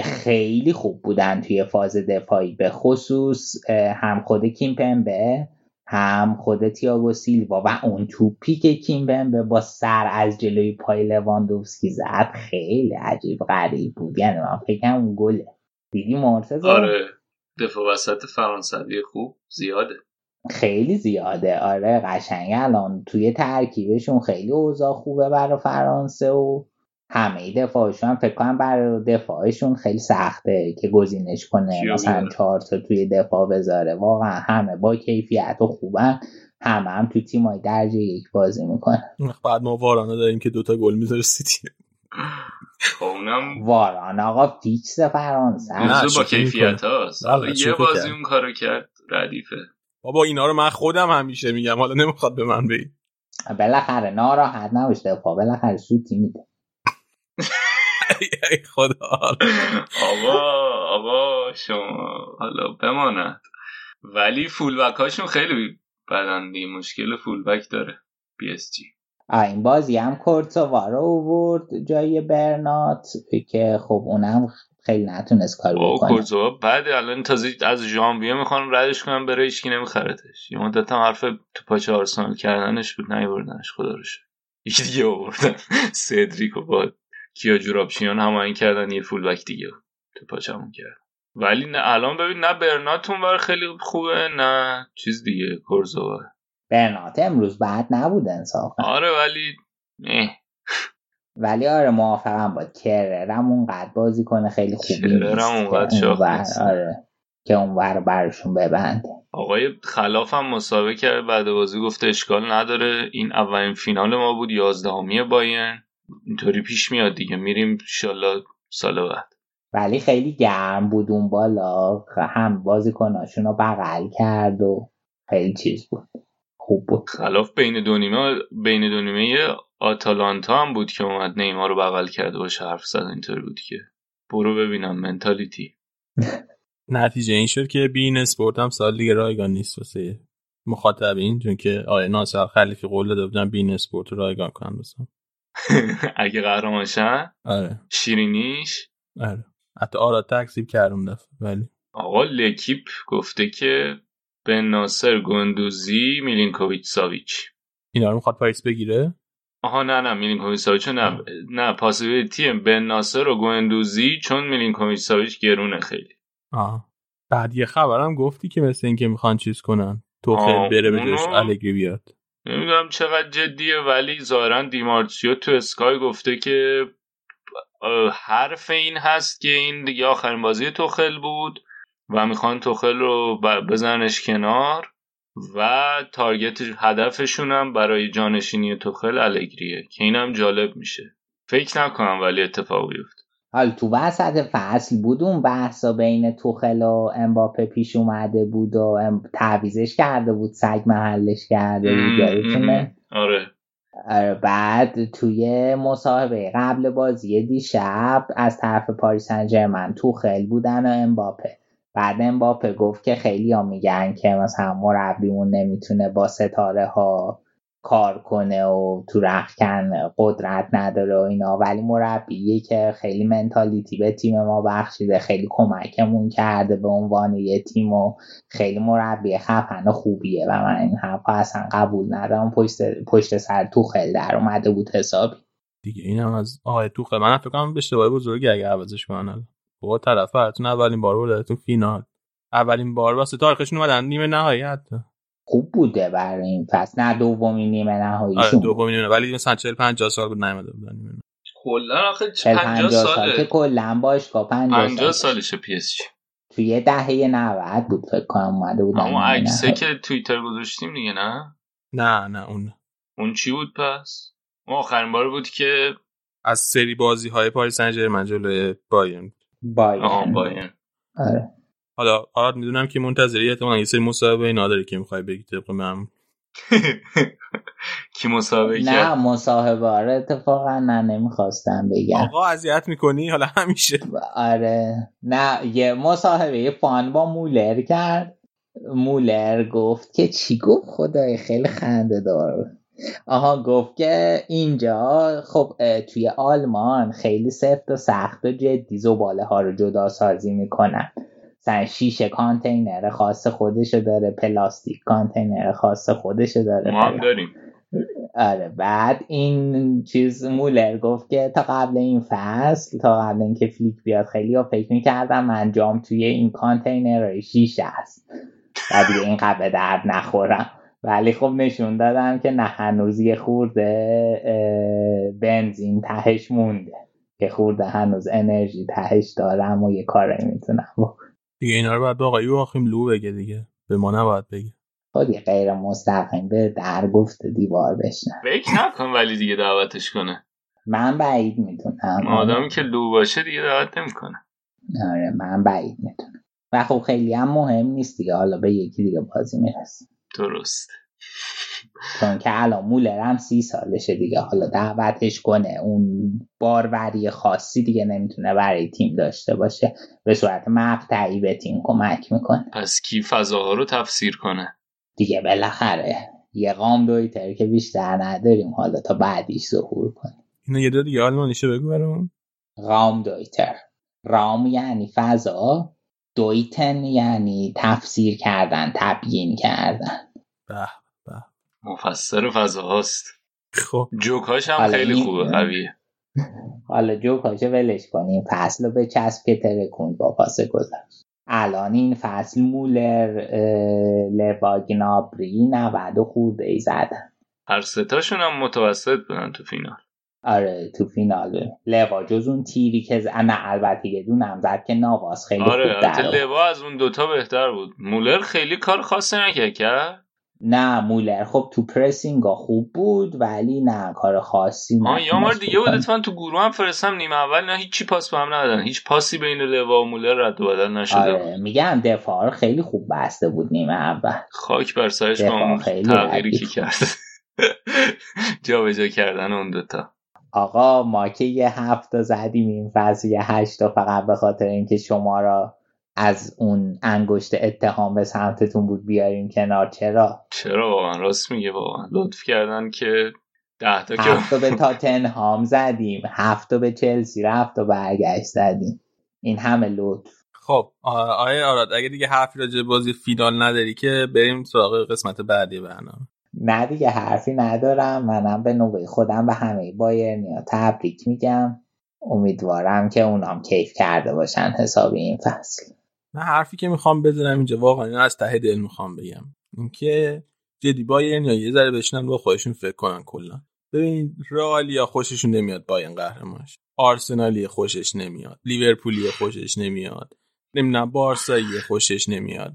خیلی خوب بودن توی فاز دفاعی. به خصوص هم خود کیمپمبه. هم خود تیاگو سیلوا و اون توپی که کیمبمبه با سر از جلوی پای لواندوفسکی زد خیلی عجیب غریب بود. یعنی من فکرم اون گله دیدی مرتضی آره. دفاع وسط فرانسوی خوب زیاده. خیلی زیاده. آره قشنگ. الان توی ترکیبشون خیلی اوضاع خوبه برای فرانسه و همه دفاعشون هم فکر کنم برای دفاعشون خیلی سخته که گزینش کنه. مثلا چهار تا توی دفاع بذاره. واقعا همه با کیفیت و خوبن. همه هم تو تیمای درجه یک بازی می‌کنن. بعد ما وارانه داریم که دوتا گل می‌ذاره سیتی. خب اونم واران آقا فیکس فرانسه. نه با کیفیت هاست. یه بازی اون کارو کرد ردیفه. بابا اینا رو من خودم همیشه میگم حالا نمی‌خواد به من بگی. بالاخره ناراحت نباش دفاع بالاخره سوتی میده ای خدا. آقا آقا شما حالا بماند. ولی فولبک هاشون خیلی بدن مشکل فولبک داره. بی اس جی. این بازی هم کورتووا رو اوورد جای برنات که خب اونم خیلی نتونست کار بکنه. کورتووا بعد الان تازه از ژانویه می‌خوان ردش کنم بره هیچکی نمیخرتش یه مدت هم حرف تو پاچه آرسنال کردنش بود نیوردنش. خدا رو یکی دیگه آوردن. سدریکو با کیا جورابشیان هماهنگ کردن یه فولبک دیگه تو پاچمون کرد. ولی نه الان ببین نه برنات اونور خیلی خوبه نه چیز دیگه کورزووا برنات امروز بعد نبود انصافا. آره ولی نه. ولی آره موافقم با کررم اونقدر بازی کنه خیلی خوبی کررم اونقدر آره که اونور برشون ببنده. آقای خلاف هم مسابقه کرد بعد بازی گفته اشکال نداره. این اولین فینال ما بود یازدهمی باین اینطوری پیش میاد دیگه. میریم شالا سال بعد. ولی خیلی گرم بود اون بالا. هم بازیکناشون رو بغل کرد و خیلی چیز بود. خوب بود. خلاف بین دو نیمه بین دو نیمه آتالانتا هم بود که اومد نیما رو بغل کرده باشه حرف زد. اینطوری بود که برو ببینم mentality. نتیجه این شد که beIN Sport هم سال دیگه رایگان نیست واسه مخاطبین چون که آقای ناصر خلیفی قول داده بودن beIN Sport رایگان کنن. اگه قهرمان شن آره. شیرینیش. آره. حتی آرا تکذیب کردم دفعه ولی. آقا لکیپ گفته که بناصر گندوزی میلینکوویچ ساویچ اینا رو می‌خواد پاریس بگیره؟ آها نه نه میلینکوویچ ساویچ نه. نه پاسیبیلیتی به ناصر و گندوزی چون میلینکوویچ ساویچ گرونه خیلی. آه. بعد یه خبرم گفتی که مثل اینکه می‌خوان چیز کنن. تو بره به جاش الگری بیاد. نمی‌دونم چقدر جدیه ولی ظاهرا دیمارسیو تو اسکای گفته که حرف این هست که این دیگه آخرین بازی توخل بود و می‌خوان توخل رو بزنش کنار و تارگت هدفشون هم برای جانشینی توخل الگریه که اینم جالب میشه. فکر نکنم ولی اتفاق بیفته. حال تو وسط فصل بود اون بحثا بین توخل و امباپه پیش اومده بود و تعویزش کرده بود سگ محلش کرده بود یادتونه؟ آره. بعد توی مصاحبه قبل بازی دیشب از طرف پاریس سن توخل بودن و امباپه. بعد امباپه گفت که خیلی ها میگن که مثلا مربیمون نمی‌تونه با ستاره ها کار کنه و تو رخکن قدرت نداره و اینا. ولی مربیه که خیلی منتالیتی به تیم ما بخشیده خیلی کمکمون کرده به عنوان یه تیم و خیلی مربی خفن خوبیه و من این حرف اصلا قبول ندارم. پشت, پشت سر خیلی در اومده بود حسابی. دیگه این هم از آقای توخل. من فکر کنم اشتباه بزرگی اگه عوضش کنن با طرف اولین بار بود تو فینال. اولین بار واسه تاریخشون اومدن نیمه نهایی خوب بوده برای این فصل. نه دومین نیمه نهاییشون آره دومین نیمه. ولی مثلا 40 50 سال بود نیومده بودن نیمه. کلا آخه 50 ساله. که کلا باشگاه 50 50 سالشه PSG. توی دهه 90 بود فکر کنم اومده بود اما عکسه که توییتر گذاشتیم دیگه نه؟ نه نه اون اون چی بود پس؟ اون آخرین بار بود که از سری بازی های پاریس سن ژرمن جلوی بایرن بایرن. آره. حالا آره می‌دونم که منتظری احتمالاً یه سری مصاحبه اینا داره که می‌خوای بگی طبق من کی مصاحبه کرد؟ نه مصاحبه آره اتفاقا نه نمی‌خواستم بگم. آقا اذیت می‌کنی؟ حالا همیشه. آره. نه یه مصاحبه فان با مولر کرد. مولر گفت که چی گفت؟ خدای خیلی خنده دار. آها گفت که اینجا خب توی آلمان خیلی سفت و سخت و جدی زباله ها رو جدا سازی می‌کنن. شیشه کانتینر خاص خودشو داره پلاستیک کانتینر خاص خودشو داره ما هم داریم. آره بعد این چیز مولر گفت که تا قبل این فصل تا قبل اینکه فلیک بیاد خیلی ها فکر می‌کردن من جام توی این کانتینر شیشه است. و دیگه این قبل درد نخورم. ولی خب نشون دادم که نه هنوز یه خورده بنزین تهش مونده. که خورده هنوز انرژی تهش دارم و یه کاری می‌تونم. دیگه اینا رو باید به آقایی واخیم لو بگه دیگه. به ما نباید بگه. خودی غیر مستقیم به در گفت دیوار بشنه فکر نکن ولی دیگه دعوتش کنه. من بعید می‌تونم آدمی که لو باشه دیگه دعوت نمی‌کنه. آره من بعید می‌تونم و خب خیلی هم مهم نیست دیگه. حالا به یکی دیگه بازی می‌رسیم درست. چون که الان مولر هم سی سالشه دیگه حالا دعوتش کنه. اون باروری خاصی دیگه نمی‌تونه برای تیم داشته باشه. به صورت مقطعی به تیم کمک می‌کنه. پس کی فضاها رو تفسیر کنه؟ دیگه بالاخره یه قام دویتر که بیشتر نداریم. حالا تا بعدیش ظهور کنه اینو یه دیگه آلمانیشو بگو برام قام دویتر رام یعنی فضا دویتن یعنی تفسیر کردن تبیین کردن. به مفسر فضاهاست خب. جوکاش هم خیلی خوبه قویه. حالا جوکاشو ولش کنیم فصل رو به چسب که ترکون با پاس گذاشت الان این فصل مولر لواگنابری 90 خورده ای زدن هر ستاشون هم متوسط بودن تو فینال. آره تو فینال. لوا جز اون تیری که ز... نه البته یه دونم زد که ناواز خیلی آره خوب لوا از اون دوتا بهتر بود. مولر خیلی کار خاصی نکرد کرد؟ نه مولر خب تو پرسینگ خوب بود ولی نه کار خاصی یا بار نتونست دیگه بود. اتفاقا تو گروه هم فرستم نیمه اول نه هیچی پاس به هم ندادن هیچ پاسی بین لوا و مولر رد و بدل نشده. آره میگم دفاع رو خیلی خوب بسته بود نیمه اول خاک بر سرش با تغییری که. کرد جا به جا کردن اون دوتا آقا ما که یه هفته زدیم این فصل یه هشتا فقط به خاطر اینکه شما را از اون انگشت اتهام به سمتتون بود بیاریم کنار. چرا؟ چرا واقعا؟ راست میگه واقعا. لطف کردن که ده تا که هفته به تاتنهام زدیم. هفته به چلسی رفت و برگشت زدیم. این همه لطف. خب آ- آقای آراد اگه دیگه حرفی راجع بازی فینال نداری که بریم سراغ قسمت بعدی برنامه. نه دیگه حرفی ندارم. منم به نوبه خودم به همه بایرنیا تبریک میگم. امیدوارم که اونام کیف کرده باشن حسابی این فصل. من حرفی که می‌خوام بزنم اینجا واقعا اینو از ته دل می‌خوام بگم. اینکه جدی بایرن یا یه ذره بشنن با خودشون فکر کنن کلا. ببین رئالیا خوششون نمیاد بایرن قهرمان شه. آرسنالی خوشش نمیاد. لیورپولی خوشش نمیاد. نمی‌دونم بارسایی خوشش نمیاد.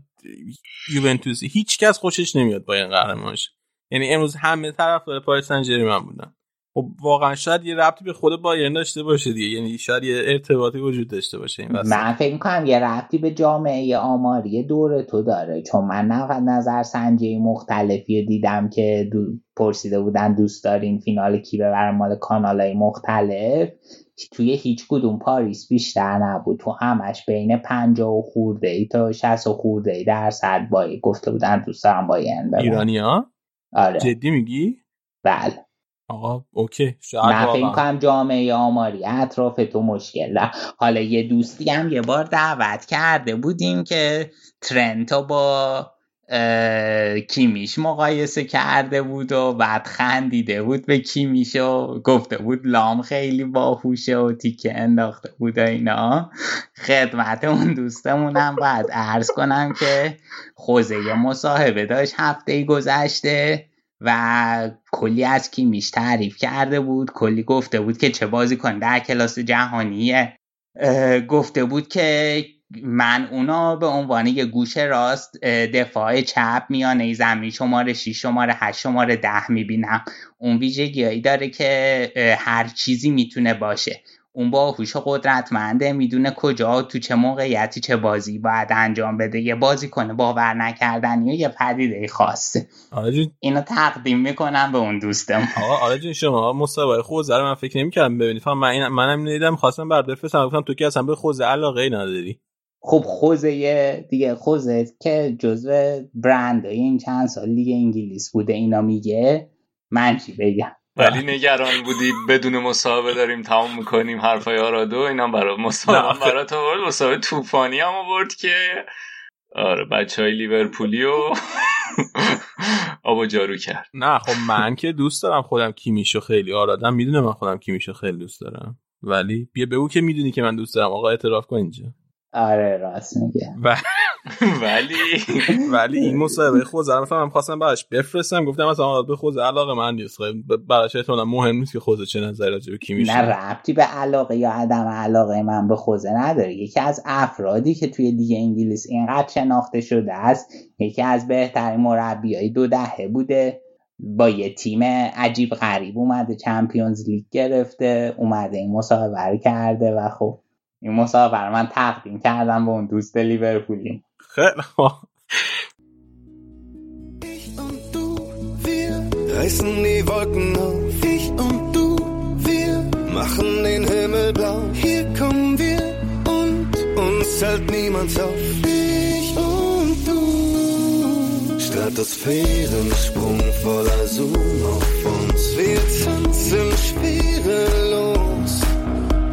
یوونتوسی هیچ کس خوشش نمیاد بایرن قهرمان شه. یعنی امروز همه طرفدار پاریس سن ژرمن بودن. خب واقعا شاید یه ربطی به خود بایرن داشته باشه دیگه. یعنی شاید یه ارتباطی وجود داشته باشه این وسط. من فکر می‌کنم یه ربطی به جامعه آماری دور تو داره. چون من نه نظر سنجی مختلفی دیدم که دو پرسیده بودن دوست دارین فینال کی ببره مال کانال های مختلف. توی هیچ کدوم پاریس بیشتر نبود. تو همش بین 50 و خورده ای تا 60 و خورده ای درصد با گفته بودن دوست دارم بایرن ببره ایرانیا آره. جدی میگی؟ بله. آقا اوکی. شاید من فکر می‌کنم جامعه آماری اطراف تو مشکل. داره. حالا یه دوستی هم یه بار دعوت کرده بودیم که ترنتو با کیمیش مقایسه کرده بود و بعد خندیده بود به کیمیش و گفته بود لام خیلی باهوشه و تیکه انداخته بود و اینا. خدمت اون دوستمون هم باید عرض کنم که خوزه یه مصاحبه داشت هفته گذشته. و کلی از کیمیش تعریف کرده بود کلی گفته بود که چه بازی کن در کلاس جهانیه گفته بود که من اونا به عنوان یه گوش راست دفاع چپ میانه زمین شماره 6 شماره 8 شماره 10 می‌بینم. اون ویژگیهایی داره که هر چیزی می‌تونه باشه. اون باهوش و قدرتمنده می‌دونه کجا تو چه موقعیتی چه بازی باید انجام بده. یه بازی کنه باور نکردنی و یه پدیده خاصه جون. اینو تقدیم می‌کنم به اون دوستم آقا جون شما مسابقه خوزه رو من فکر نمی‌کردم ببینید. فهم من منم دیدم خواستم بر بفرستم. گفتم تو که اصلا به خوزه علاقه ای نداری. خب خوزه دیگه خوزه که جزو برند این چند سال لیگ انگلیس بوده اینا میگه. من چی بگم؟ ولی نگران بودی بدون مسابقه داریم تمام می‌کنیم حرفای آرادو اینم برای مسابقه برای تو برد مسابقه توفانی هم آورد که آره بچه های لیورپولی و آبا جارو کرد. نه خب من که دوست دارم خودم کیمیشو خیلی آرادم می‌دونه من خودم کیمیشو خیلی دوست دارم. ولی بیا بگو که می‌دونی که من دوست دارم. آقا اعتراف کن اینجا. آره راست میگه. ولی ولی این مصاحبه خود من خواستم براش بفرستم گفتم مثلا به خود علاقه من نیست. خب، براش احتمالاً مهم نیست که خود چه نظری راجع به کی میشه. نه ربطی به علاقه یا عدم علاقه من به خوزه نداره. یکی از افرادی که توی دیگه انگلیس اینقدر شناخته شده است یکی از بهترین مربیای دو دهه بوده. با یه تیم عجیب غریب اومده چمپیونز لیگ گرفته اومده این مسابقه کرده و خب این مسابقه من تقدیم کردم به اون دوست لیورپولی. ne? ich und du, wir reißen die Wolken auf. Ich und du, wir machen den Himmel blau. Hier kommen wir und uns hält niemand auf. Ich und du. Stratosphärensprung voller Zoom auf uns. Wir tanzen schwerelos,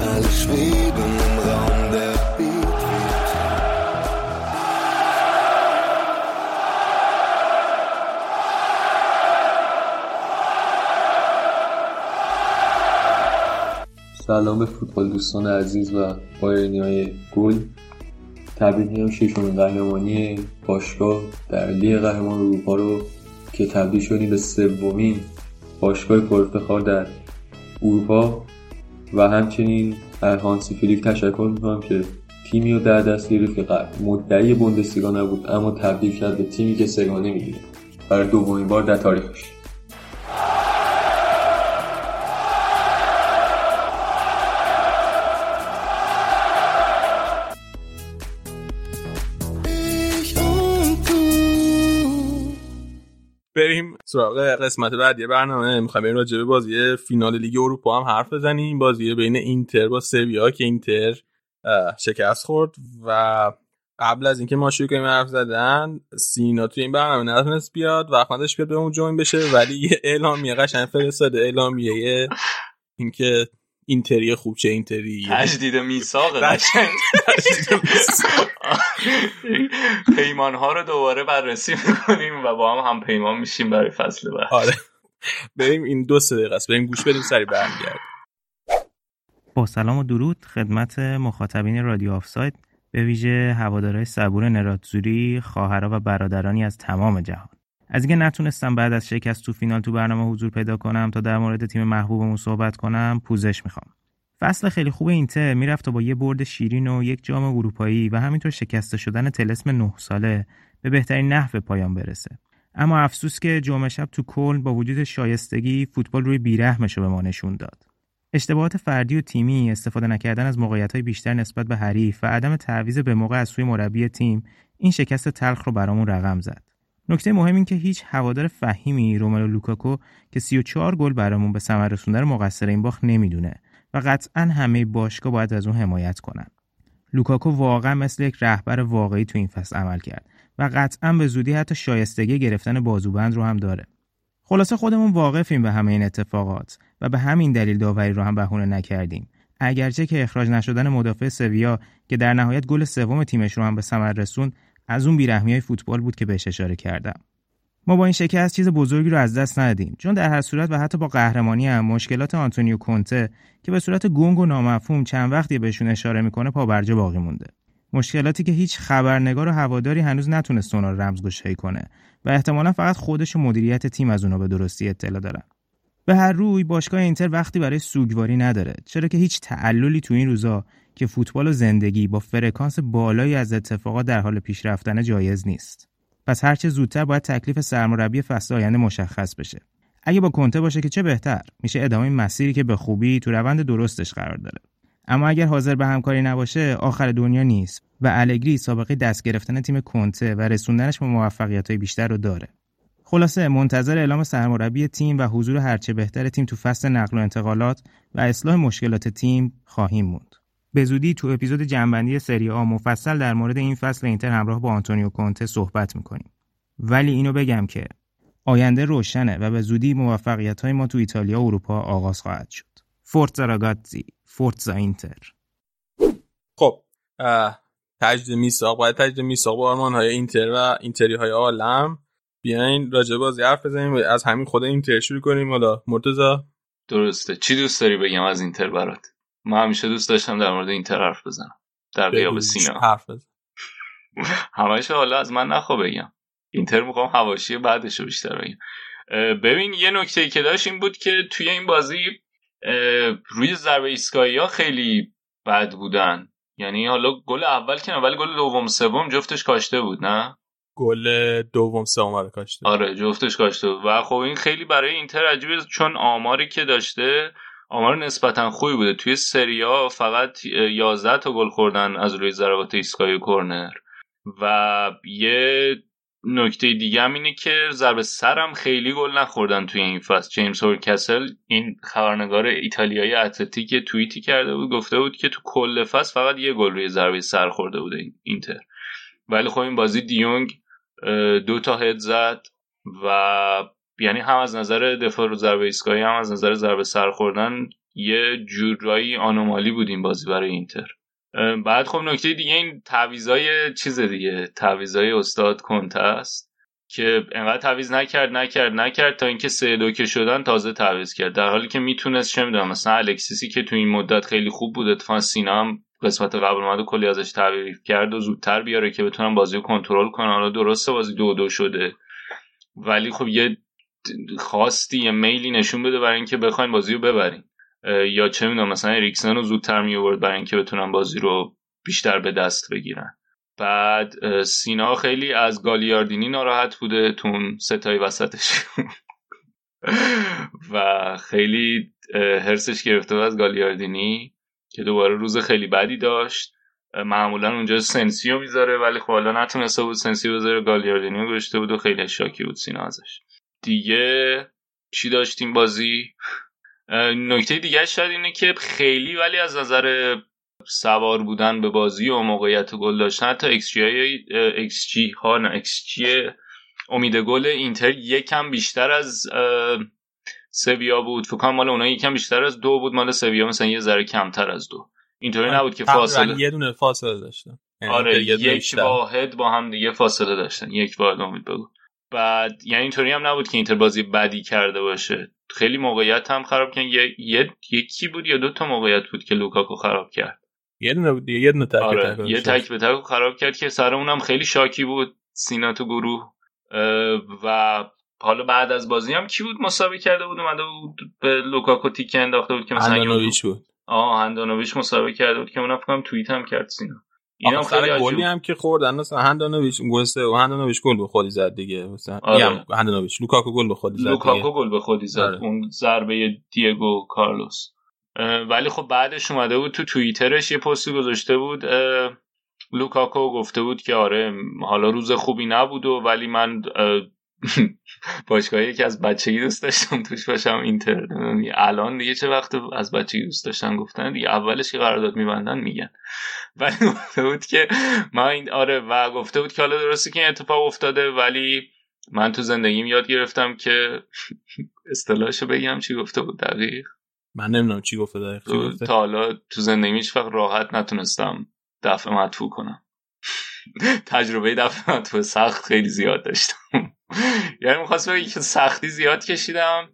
alle schweben im Raum. سلام به فوتبال دوستان عزیز و بایرنی های گل. تبریک میگم ششمین قهرمانی باشگاه در لیگ قهرمان اروپا رو که تبدیل شدیم به سومین باشگاه پرافتخار در اروپا. و همچنین هانسی فیلیک تشکر می‌کنم که تیمی رو در دست گرفت که مدعی بوندسلیگا نبود اما تبدیل کرد به تیمی که سگانه می‌گیره. برای دومین بار در تاریخش. بریم سراغ قسمت بعدی برنامه. می‌خوایم بریم راجع به بازی فینال لیگ اروپا هم حرف بزنیم. بازی بین اینتر با سویا که اینتر شکست خورد و قبل از اینکه ما شروع کنیم حرف زدن سینا توی این برنامه نتونست بیاد و خودش بیاد بهمون join بشه. ولی یه اعلامیه قشنگ فرستاده. اعلامیه اینکه اینتری خوب چه اینتری. تجدید میثاق قشنگ. پیمان ها رو دوباره بررسی می‌کنیم و با هم هم پیمان میشیم برای فصل بعد. آره. بریم این دو سه دقیقه است. بریم گوش بدیم سری برمیگرد با سلام و درود خدمت مخاطبین رادیو آفساید. به ویژه هوادارهای صبور نراتزوری خواهرها و برادرانی از تمام جهان. از اینکه نتونستم بعد از شکست تو فینال تو برنامه حضور پیدا کنم تا در مورد تیم محبوبمون صحبت کنم پوزش می‌خوام. فصل خیلی خوب اینتر می‌رفت تا با یه برد شیرین و یک جام اروپایی و همینطور شکسته شدن تلسم نه ساله به بهترین نحو پایان برسه. اما افسوس که جمعه شب تو کلن با وجود شایستگی فوتبال روی بیرحمش رو به ما نشون داد. اشتباهات فردی و تیمی استفاده نکردن از موقعیت بیشتر نسبت به حریف و عدم تعویض به موقع از سوی مربی تیم این شکست تلخ رو برامون رقم زد. نکته مهم این که هیچ هوادار فهیمی روملو لوکاکو که 34 گل برامون به ثمر رسوندن مقصر این باخت نمی‌دونه و قطعا همه باشگاه باید از اون حمایت کنن. لوکاکو واقعا مثل یک رهبر واقعی تو این فصل عمل کرد و قطعا به زودی حتی شایستگی گرفتن بازوبند رو هم داره. خلاصه خودمون واقفیم به همه این اتفاقات و به همین دلیل داوری رو هم بهونه نکردیم. اگرچه که اخراج نشدن مدافع سویا که در نهایت گل سوم تیمش رو هم به ثمر رسوند از اون بیرحمی های فوتبال بود که بهش اشاره کردم. ما با این شکست چیز بزرگی رو از دست ندادیم چون در هر صورت و حتی با قهرمانی هم مشکلات آنتونیو کونته که به صورت گنگ و نامفهوم چند وقتی بهشون اشاره می‌کنه پا برجه باقی مونده. مشکلاتی که هیچ خبرنگار و هواداری هنوز نتونست اونا رو رمزگشایی کنه و احتمالا فقط خودش و مدیریت تیم از اونا به درستی اطلاع دارن. به هر روی باشگاه اینتر وقتی برای سوگواری نداره چرا که هیچ تعللی تو این روزا که فوتبال و زندگی با فرکانس بالایی از اتفاقات در حال پیشرفتن جایز نیست. پس هرچه زودتر باید تکلیف سرمربی فصل آینده مشخص بشه. اگه با کنته باشه که چه بهتر میشه ادامه مسیری که به خوبی تو روند درستش قرار داره. اما اگر حاضر به همکاری نباشه آخر دنیا نیست و الگری سابقه دست گرفتن تیم کنته و رسوندنش به موفقیت بیشتر رو داره. خلاصه منتظر اعلام سرمربی تیم و حضور هرچه بهتر تیم تو فصل نقل و انتقالات و اصلاح مشکلات تیم خواهیم موند. به زودی تو اپیزود جنبندی سری آ مفصل در مورد این فصل اینتر همراه با آنتونیو کونته صحبت می‌کنیم. ولی اینو بگم که آینده روشنه و به زودی موفقیت های ما تو ایتالیا و اروپا آغاز خواهد شد فورتزا راگاتزی فورتزا اینتر خب تجدید میساق باید تجدید میساق با آرمان های اینتر و اینتری های عالم بیاین راجع بازی حرف بزنیم از همین خود اینتر شروع کنیم. حالا مرتضی؟ درسته. چی دوست داری بگم از اینتر برات؟ من همیشه دوست داشتم در مورد اینتر حرف بزنم. در غیاب سینا. حرف بزن. همش حالا از من نخوا بگم. اینتر می‌خوام حواشی بعدش رو بیشتر بگم. ببین یه نکته که داشت این بود که توی این بازی روی ضربه ایستگاهی ها خیلی بد بودن. یعنی حالا گل اول که ولی گل دوم سوم جفتش کاشته بود نه؟ گل دوم سوم رو کاشته. آره جفتش کاشته. و خب این خیلی برای اینتر عجیبه چون آماری که داشته آمار نسبتا خوبی بوده. توی سریا فقط 11 تا گل خوردن از روی ضربات ایستگاهی کورنر. و یه نکته دیگه هم اینه که ضربه سرم خیلی گل نخوردن توی این فصل. جیمز هورکسل این خبرنگار ایتالیایی اتلتیک توییتی کرده بود گفته بود که تو کل فصل فقط یه گل روی ضربه سر خورده بوده اینتر. ولی خب این بازی دیونگ دو تا هد زد و یعنی هم از نظر دفاع رو ضربه ایستگاهی هم از نظر ضربه سر خوردن یه جورایی آنومالی بود این بازی برای اینتر. بعد خب نکته دیگه این تعویضای چیز دیگه تعویضای استاد کنته است که انقدر تعویض نکرد نکرد نکرد تا اینکه سه دو که شدن تازه تعویض کرد. در حالی که می‌تونست چه می‌دونم مثلا الکسیسی که تو این مدت خیلی خوب بود اتفاقا سینا هم قسمت قبل اومد و کلی ازش تعریف کرد و زودتر بیاره که بتونن بازی رو کنترل کنن حالا درسته بازی دو دو شده. ولی خب یه خواستی یه میلی نشون بده برای اینکه بخواین بازی رو ببرین. یا چه می‌دونم مثلا اریکسن رو زودتر می آورد برای اینکه بتونن بازی رو بیشتر به دست بگیرن. بعد سینا خیلی از گالیاردینی ناراحت بوده تو اون سه تای وسطش. و خیلی حرصش گرفته از گالیاردینی. که دوباره روز خیلی بدی داشت. معمولا اونجا سنسی و می‌ذاره ولی خب حالا نتونسته بود سنسی و بذاره گالیاردینی رو گذاشته بود و خیلی شاکی بود سینا ازش. دیگه چی داشتیم بازی؟ نکته دیگه شاید اینه که خیلی ولی از نظر سوار بودن به بازی و موقعیت گل داشتن حتی xG xG ها نه xG امید گل اینتر یکم بیشتر از سویا بود. فکر کنم مال اونها یکم بیشتر از دو بود. مال سویا مثلا یه ذره کمتر از دو. اینطوری نبود که فاصله یه دونه فاصله داشتن. آره یک واحد با هم دیگه فاصله داشتن. یک واحد امید به گل. بعد یعنی اینطوری هم نبود که اینتر بازی بدی کرده باشه. خیلی موقعیت هم خراب کرد. یه یکی بود یا دو تا موقعیت بود که لوکاکو خراب کرد. یه دونه بود یه دونه تک آره. یه تک به تک خراب کرد که سر اونم خیلی شاکی بود. سینا تو گروه و حالا بعد از بازی هم کی بود مصاحبه کرده بود؟ اومده بود به لوکاکو تیکه انداخته بود که مثلا هندانوویچ بود. آه هندانوویچ مصاحبه کرده بود که اونم فکر کنم توییت هم کرد سینا. اینا خیلی گلی هم که خوردن مثلا هندانوویچ گل و هندانوویچ گل به خودی زد دیگه. مثلا آره. هندانوویچ لوکاکو گل به خودی زد لوکاکو گل به خودی زد آره. اون ضربه دیگو کارلوس. ولی خب بعدش اومده بود تو توییترش یه پستی گذاشته بود لوکاکو گفته بود که آره حالا روز خوبی نبود و ولی من باشگاهی که از بچگی دوست داشتم توش باشم اینتر الان دیگه چه وقت از بچگی دوست داشتن گفتن؟ دیگه اولش که قرارداد میبندن میگن. ولی گفته بود که ما این آره و گفته بود که حالا درسته که این اتفاق افتاده ولی من تو زندگیم یاد گرفتم که اصطلاحشو بگم چی گفته بود دقیق؟ من نمی‌دونم چی گفته دقیق چی گفته. تا حالا تو زندگیم هیچ وقت راحت نتونستم دفع مدفوع کنم. تجربه دفع مدفوع سخت خیلی زیاد داشتم. یعنی می‌خواست بگه که سختی زیاد کشیدم.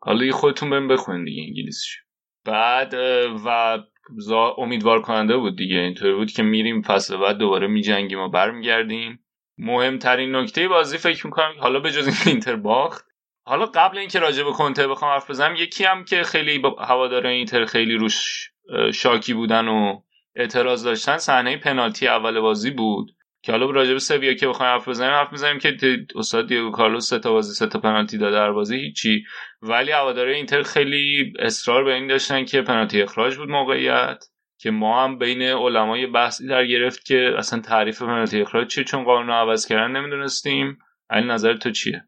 حالا خودتون بهم بخونین دیگه انگلیسیش بعد و امیدوار کننده بود دیگه. اینطوری بود که میریم فصل بعد دوباره میجنگیم و برمیگردیم. مهمترین نکته بازی فکر می‌کنم حالا به جز این اینتر باخت. حالا قبل اینکه راجع به کنته بخوام حرف بزنم یکی هم که خیلی هوادار اینتر خیلی روش شاکی بودن و اعتراض داشتن صحنه پنالتی اول بازی بود. که حالا راجع به سویا که بخوایم حرف بزنیم حرف بزنیم که استاد دیگو کارلوس سه تا بازی سه تا پنالتی داده در بازی هیچی ولی هواداره اینتر خیلی اصرار به این داشتن که پنالتی اخراج بود موقعیت که ما هم بین علمای بحثی در گرفت که اصلا تعریف پنالتی اخراج چیه چون قانون رو عوض کردن نمی‌دونستیم. علی نظر تو چیه؟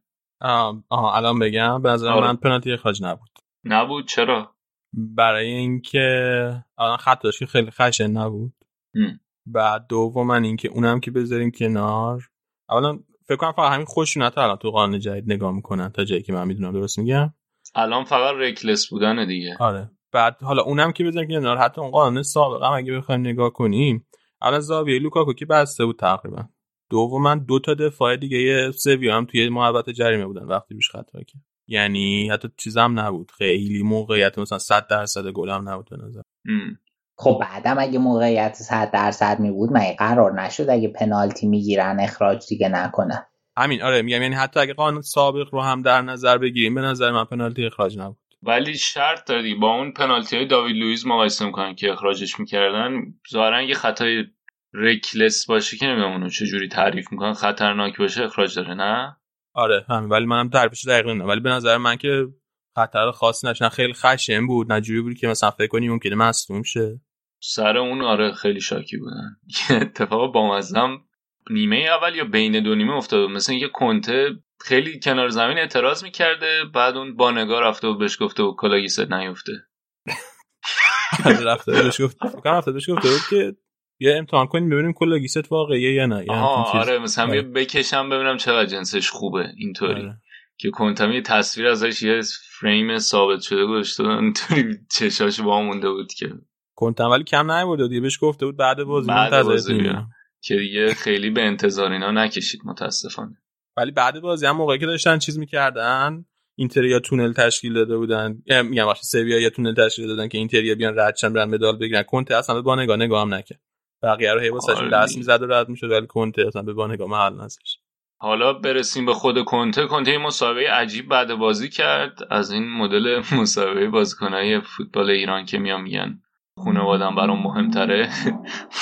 آها الان بگم. به نظر آره. من پنالتی اخراج نبود. نبود؟ چرا؟ برای اینکه الان خط خیلی خشن نبود. بعد دوم اینکه اونم که بذاریم کنار. اولا فکر کنم فقط همین خشونت الان تو قانون جدید نگاه می‌کنن تا جایی که من می‌دونم درست میگم. الان فقط رکلس بودن دیگه. آره. بعد حالا اونم که که کنار حتی اون قانون سابق هم اگه بخوایم نگاه کنیم الان زاویه لوکاکو که بسته بود تقریبا. دوما دو تا دفاع دیگه سویا هم توی محوطه جریمه بودن وقتی روش خطا کرد یعنی حتی چیزم نبود. خیلی موقعیت مثلا 100 درصد گل هم نبود به نظر. خب بعدم اگه موقعیت 100 درصد می بود من قرار نشد اگه پنالتی می‌گیرن اخراج دیگه نکنه همین آره میگم یعنی حتی اگه قانون سابق رو هم در نظر بگیریم به نظر من پنالتی اخراج نبود. ولی شرط داری با اون پنالتی های داوید لوئیس مقایسه می‌کنن که اخراجش می‌کردن. ظاهرا یه خطای رکلس باشه که نمی‌دونم اونو چجوری تعریف می‌کنن خطرناک باشه اخراج داره نه؟ آره همین ولی منم تعریفش دقیق نه ولی به نظر من که خطر خاصی نشن. خیلی خشن بود نجوری بود که مثلا فکر کنی ممکنه مصدوم شه. سر اون آره خیلی شاکی بودن. اتفاق بامزه‌م نیمه اول یا بین دو نیمه افتاد. مثلا یه کنته خیلی کنار زمین اعتراض می‌کرده بعد اون بانگا رفته و بهش گفته و کلاه گیست نیفته آره، رفته بهش گفت رفته بهش گفته بود که یه امتحان کنیم ببینیم کلاه گیست واقعیه یا نه آره مثلا آره. بکشم ببینم چقدر جنسش خوبه اینطوری. آره. که کنتم یه تصویر ازش یه فریم ثابت شده گذاشته اینطوری چشاش وا مونده بود که. کنتم ولی کم نیورد دیگه. بهش گفته بود بعد بازی بازی که دیگه خیلی به انتظار اینا نکشید متاسفانه. ولی بعد بازی هم موقعی که داشتن چیز می‌کردن اینتریا تونل تشکیل داده بودن. میگم وقتی سویا یا تونل تشکیل دادن که اینتریا بیان ردشن برن مدال بگیرن. کنته اصلا با نگاه نگاه هم نکرد. بقیه رو واسهشون دست می‌زد و رد می‌شد ولی کنته اصلا به بانگاه محل نزش حالا برسیم به خود کنته. کنته مسابقه عجیب بعد بازی کرد. از این مدل مسابقه بازیکنهای فوتبال ایران که میام میگن. خانوادم برام مهمتره.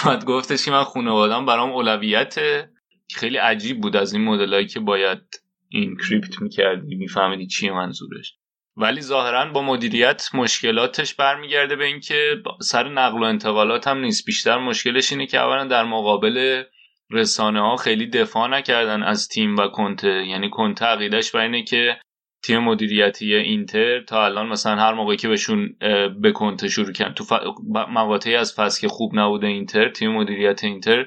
بعد گفتش که من خانوادم برام اولویت خیلی عجیب بود از این مدلایی که باید این کریپت می‌کردی میفهمیدی چیه منظورش. ولی ظاهرا با مدیریت مشکلاتش برمیگرده به اینکه سر نقل و انتقالات هم نیست. بیشتر مشکلش اینه که اولا در مقابل رسانه ها خیلی دفاع نکردن از تیم و کنته. یعنی کنته عقیدش بر اینه که تیم مدیریتی اینتر تا الان مثلا هر موقعی که بهشون به کنته شروع کردن تو ف... مقاطعی از فصل که خوب نبوده اینتر تیم مدیریت اینتر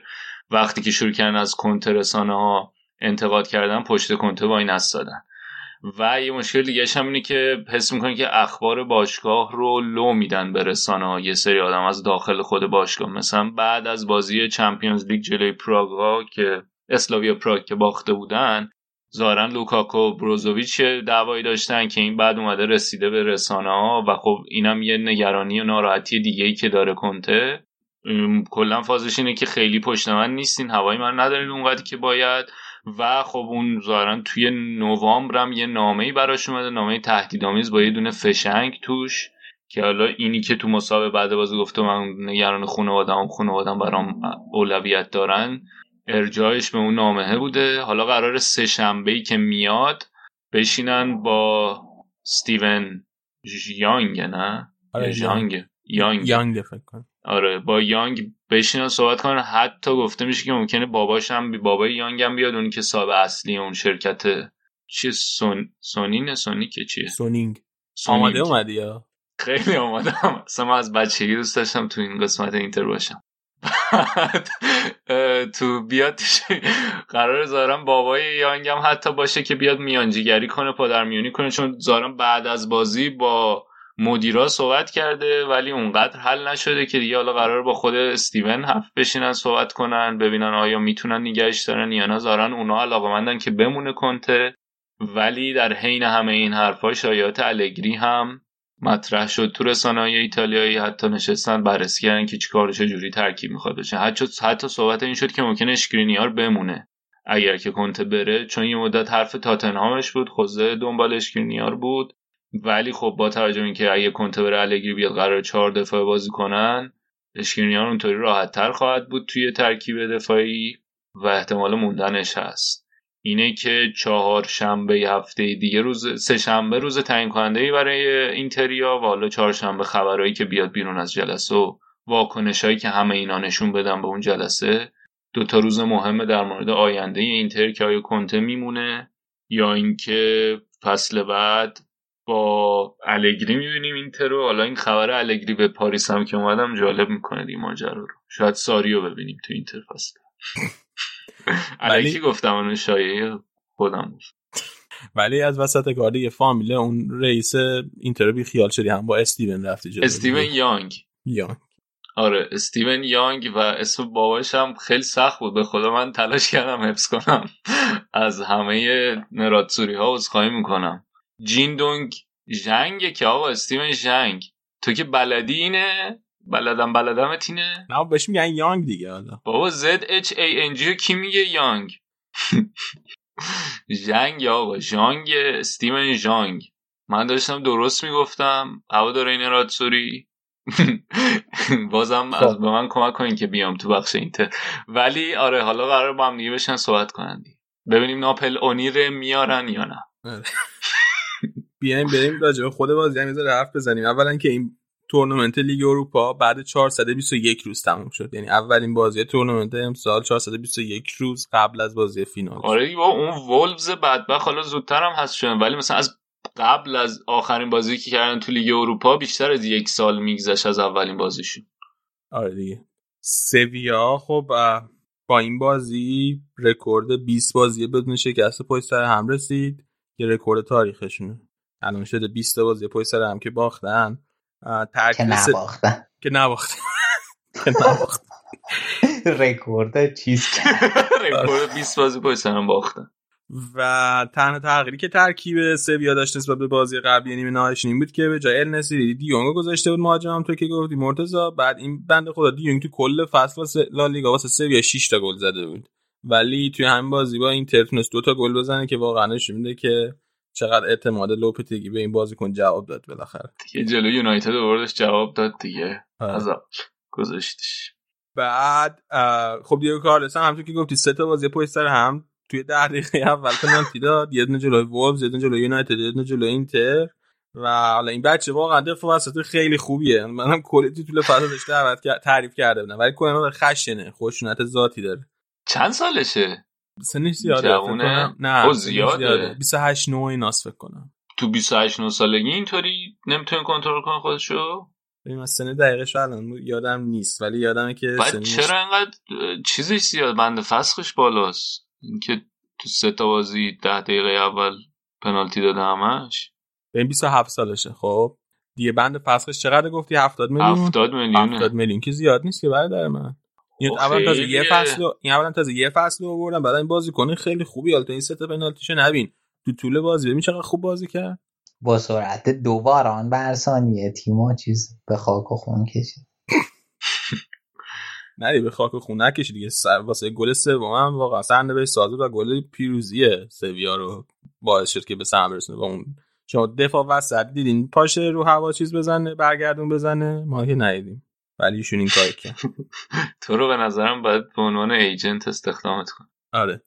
وقتی که شروع کردن از کنته رسانه ها انتقاد کردن پشت کنته این دادن. و یه مشکل دیگه هم اینه که حس می‌کنی که اخبار باشگاه رو لو میدن به رسانه یه سری آدم از داخل خود باشگاه مثلا بعد از بازی چمپیونز لیگ جلوی پراگ که اسلاویا پراگ که باخته بودن ظاهرا لوکاکو بروزوویچ دعوایی داشتن که این بعد اومده رسیده به رسانه ها و خب اینم یه نگرانی و ناراحتی دیگه ای که داره کنته. کلا فازش اینه که خیلی پشت من نیستین هوای من ندارین اونقدر که باید. و خب اون ظاهرا توی نوامبر هم یه نامه ای براش اومده نامه تهدیدآمیز با یه دونه فشنگ توش که حالا اینی که تو مسابقه بعد بازی گفته من نگران خانواده‌ام خانواده‌ام برام اولویت دارن. ارجاعش به اون نامه بوده. حالا قرار سه شنبه ای که میاد بشینن با ستیون یانگ نه؟ آره یانگ. یانگ. یانگ. فکر آره با یانگ بشینن صحبت کنن. حتی گفته میشه که ممکنه باباش هم بابای یانگ هم بیاد اونی که صاحب اصلی اون شرکت چیه سون سونین سونی که چیه؟ سونینگ. آماده اومدی یا؟ خیلی آماده اصلا من از بچگی دوست داشتم تو این قسمت اینتر باشم. تو بیاد قرار زارم بابای یانگ هم حتی باشه که بیاد میانجیگری کنه پادرمیونی کنه چون زارم بعد از بازی با مدیرا صحبت کرده ولی اونقدر حل نشده که دیگه حالا قرار با خود استیون هفت بشینن صحبت کنن ببینن آیا می‌تونن نگهش دارن یا نه. زارن اونا علاقه که بمونه کنته ولی در حین همه این حرفا شایعات الگری هم مطرح شد. تو رسانه ایتالیایی حتی نشستن بررسی کردن که چیکار جوری ترکیب می‌خواد بشه. حتی حتی صحبت این شد که ممکنه اشکرینیار بمونه. اگر که کنته بره چون یه مدت حرف تاتنهامش بود خوزه دنبال اشکرینیار بود. ولی خب با توجه اینکه اگه کنته بره الگری بیاد قرار چهار دفاع بازی کنن اشکرینیار اونطوری راحت تر خواهد بود توی ترکیب دفاعی و احتمال موندنش هست. اینه که چهار شنبه هفته دیگه روز سه شنبه روز تعیین کننده ای برای اینتریا و حالا چهار شنبه خبرایی که بیاد بیرون از جلسه و واکنشایی که همه اینا نشون بدن به اون جلسه. دو تا روز مهمه در مورد آینده اینتر که آیا کنته میمونه یا اینکه فصل بعد با الگری می‌بینیم اینتر رو. حالا این خبر الگری به پاریس هم که اومدم جالب می‌کنه این ماجرا رو. شاید ساریو ببینیم تو اینتر فصل. علیکی گفتم اون شایعه خودم ولی از وسط کار دیگه فامیل اون رئیس اینتر بی خیال شدی هم با استیون رفتی جلو استیون یانگ. یانگ. آره استیون یانگ و اسم باباش هم خیلی سخت بود. به خدا من تلاش کردم حفظ کنم. از همه نراتسوری ها عذرخواهی می‌کنم. جین دونگ جنگ که آقا استیون جنگ تو که بلدی اینه؟ بلدم بلدم تینه؟ نه بهش میگن یانگ دیگه حالا. بابا زد اچ ای ان جی کی میگه؟ یانگ. جنگ آقا جانگ استیون جانگ من داشتم درست می‌گفتم؟ هوا داره این رادسوری بازم از خب. به من کمک کنین که بیام تو بخش اینتر. ولی آره حالا قرار با هم دیگه بشن صحبت کنندی ببینیم ناپل اونیر میارن یا نه. بیایم بریم راجع به خود بازی هم یه ذره حرف بزنیم. اولا که این تورنمنت لیگ اروپا بعد 421 روز تموم شد. یعنی اولین بازی تورنمنت امسال 421 روز قبل از بازی فینال. آره بابا، اون وولفز بدبخت حالا زودتر هم هست شدن ولی مثلا از قبل از آخرین بازی که کردن تو لیگ اروپا بیشتر از یک سال میگذشت از اولین بازیشون. آره دیگه. سویا خب با این بازی رکورد 20 بازی بدون شکست پشت سر هم رسید. که رکورد تاریخشونه. الان شده 20 تا بازی پشت سر هم که باختن. که نباختن که نباختن که نباختن رکورد چیز رکورد 20 بازی پشت سرم باختن و تنها تغییری که ترکیب سویا داشت نسبت به بازی قبلی نیمه نهاییش این بود که به جای النسیری دیونگو گذاشته بود مهاجم هم. تو که گفتی مرتضی. بعد این بنده خدا دیونگ تو کل فصل واسه لالیگا واسه سویا 6 تا گل زده بود. ولی توی همین بازی با این تونست دو تا گل بزنه که واقعا نشون میده که چقدر اعتماد لوپتگی به این بازیکن جواب داد بالاخره. دیگه جلو یونایتد آوردش جواب داد دیگه. از گذاشتش. بعد خب دیگو کارلس هم همونطور که گفتی سه تا بازی پشت سر هم توی ده دقیقه اول پنالتی داد یه دونه جلوی وولفز یه دونه جلوی یونایتد یه دونه جلوی اینتر. و حالا این بچه واقعا دفاع وسط خیلی خوبیه. منم کلی طول فصل داشته تعریف کرده بودم. ولی کلا خشنه خشونت ذاتی داره. چند سالشه؟ سنش زیاده؟ کنم. نه او سنش زیاده. 28 9 ایناس فکر کنم. تو 28 9 سالگی اینطوری نمی‌تونه کنترل کنه خودشو؟ ببین من سن دقیقش الان یادم نیست ولی یادمه که بعد سنش چرا انقدر چیزش زیاد بند فسخش بالاست. اینکه تو سه تا بازی ده دقیقه اول پنالتی داده همش. ببین 27 سالشه خب؟ دیگه بند فسخش چقدر گفتی؟ 70 میلیون؟ 70 میلیونه. 70 میلیون. که زیاد نیست که برادر من. این خب اولا تازه یه. فصل رو- این اولا تازه یه فصل رو آوردن بعد این بازیکن خیلی خوبی. حالا این سه تا پنالتیشو نبین. تو طول بازی ببین چقدر خوب بازی کرد. با سرعت دو باران بر ثانیه تیما چیز به خاک و خون کشید. نه به خاک و خون نکشی دیگه. سر واسه گل سوم هم واقعا سرنده بهش سازه و گل پیروزی سویا رو باعث شد که به سهم برسونه. با اون شما دفاع وسط دیدین پاشه رو هوا چیز بزنه برگردون بزنه. ما که ندیدیم. ولی ایشون این کار کرد. تو رو به نظرم باید به عنوان ایجنت استخدامت کن آره.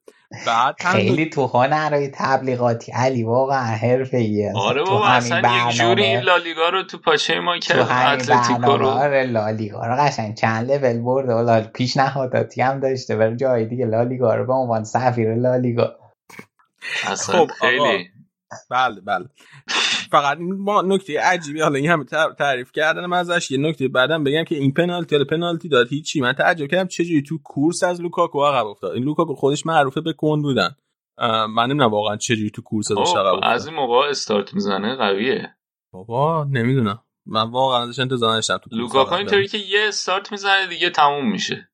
بعد خیلی تو هنرهای تبلیغاتی. علی واقعا حرفه ایه آره بابا اصلا یک جوری این لالیگا رو تو پاچه ما تو کرد همین اتلتیکو برنامه. رو آره لالیگا رو قشنگ چند لول برده. و لال پیشنهاداتی هم داشته بر جای دیگه لالیگا رو به عنوان سفیر لالیگا. اصلا خب،. خیلی. بله بله. فقط ما نکته عجیبی حالا این همه تع- تعریف کردنم ازش یه نکته بعدم بگم که این پنالتی حالا پنالتی داد هیچی. من تعجب کردم چجوری تو کورس از لوکاکو عقب افتاد. این لوکاکو خودش معروفه به کند بودن. من نمی‌دونم واقعا چجوری تو کورس ازش عقب خب، از افتاد. این موقع استارت می‌زنه قویه. بابا نمی‌دونم. من واقعا ازش انتظار نداشتم تو لوکاکو اینطوری که یه استارت می‌زنه دیگه تموم میشه.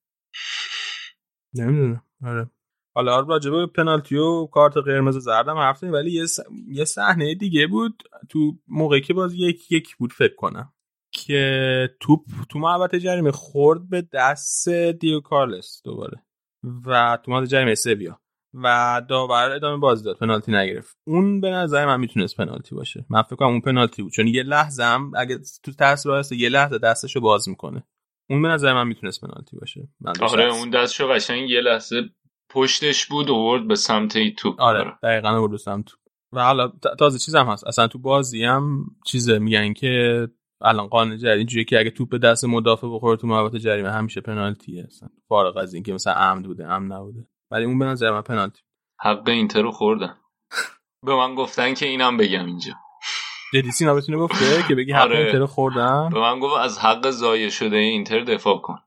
نمی‌دونم. آره. حالا راجع به پنالتی و کارت قرمز و زردم حرف زدیم، ولی یه س- یه صحنه دیگه بود. تو موقعی که باز یک یک بود فکر کنم. که توپ تو محوطه جریمه خورد به دست دیو کارلس دوباره. و تو محوطه جریمه سویا. و داور ادامه بازی داد پنالتی نگرفت. اون به نظر من می‌تونست پنالتی باشه. من فکر کنم اون پنالتی بود. چون یه لحظه هم اگه تو تاثیر هست یه لحظه دستشو باز می‌کنه. اون به نظر من می‌تونست پنالتی باشه. من آره. اون دستشو قشنگ یه لحظه پشتش بود اوورد به سمت این توپ. آره دقیقا رو سمت و حالا تازه چیز هم هست. اصلا تو بازی هم چیزه میگن که الان قانون جدید اینجوریه که اگه توپ به دست مدافع بخوره تو محوطه جریمه همیشه پنالتیه. اصلا فارغ از اینکه مثلا عمد بوده عمد نبوده. ولی اون به نظر من پنالتی. حق اینتر رو خوردن. به من گفتن که اینم بگم اینجا. جدی سینا بتونه گفته که بگی حق آره. اینتر رو خوردن؟ به من گفت از حق ضایع شده اینتر دفاع کن.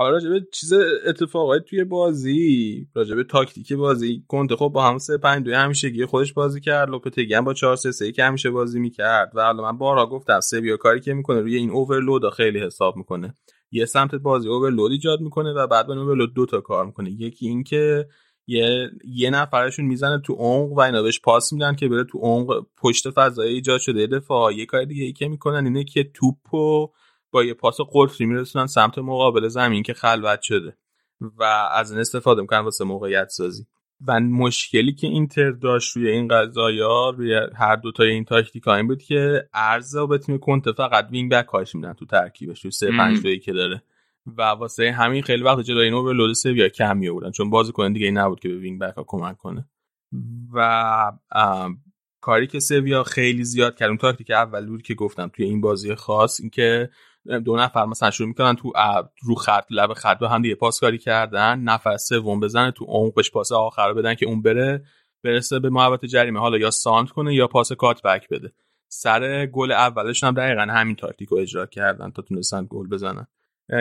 حالا راجبه چیز اتفاقات توی بازی راجبه تاکتیک بازی کنته خب با همون 3 5 2 همیشگی خودش بازی کرد لوپتگی هم با 4 3 3 که همیشه بازی می‌کرد و حالا من بارها گفتم سویا کاری که می‌کنه روی این اوورلود خیلی حساب می‌کنه. یه سمت بازی overload ایجاد می‌کنه و بعد با overload دو تا کار می‌کنه. یکی اینکه یه یه نفرشون می‌زنه تو عمق و اینا بهش پاس میدن که بره تو عمق پشت فضای ایجاد شده دفاع یه کار دیگه ای که می‌کنن اینه که توپو با یه پاس قطری میرسونن سمت مقابل زمین که خلوت شده و از این استفاده می‌کنن واسه موقعیت سازی و مشکلی که اینتر داشت روی این قضايا روی هر دو تا این تاکتیک این بود که عرض به تیم کنته فقط wing back هاش میدن تو ترکیبش تو 3 5 2 که داره. و واسه همین خیلی وقت جلوی این overload سویا کم میوردن چون بازیکن دیگه ای نبود که به wing back ها کمک کنه. و کاری که سویا خیلی زیاد کرد اون تاکتیک اول بود که گفتم توی این بازی خاص اینکه دو نفر مثلا شروع می‌کنن تو رو خط لب خط به هم دیگه پاس کاری کردن. نفر سوم بزنه تو عمقش پاس آخر بدن که اون بره برسه به محوطه جریمه. حالا یا سانتر کنه یا پاس cut back بده. سر گل اولش هم دقیقا همین تاکتیک رو اجرا کردن تا تونستن گل بزنن.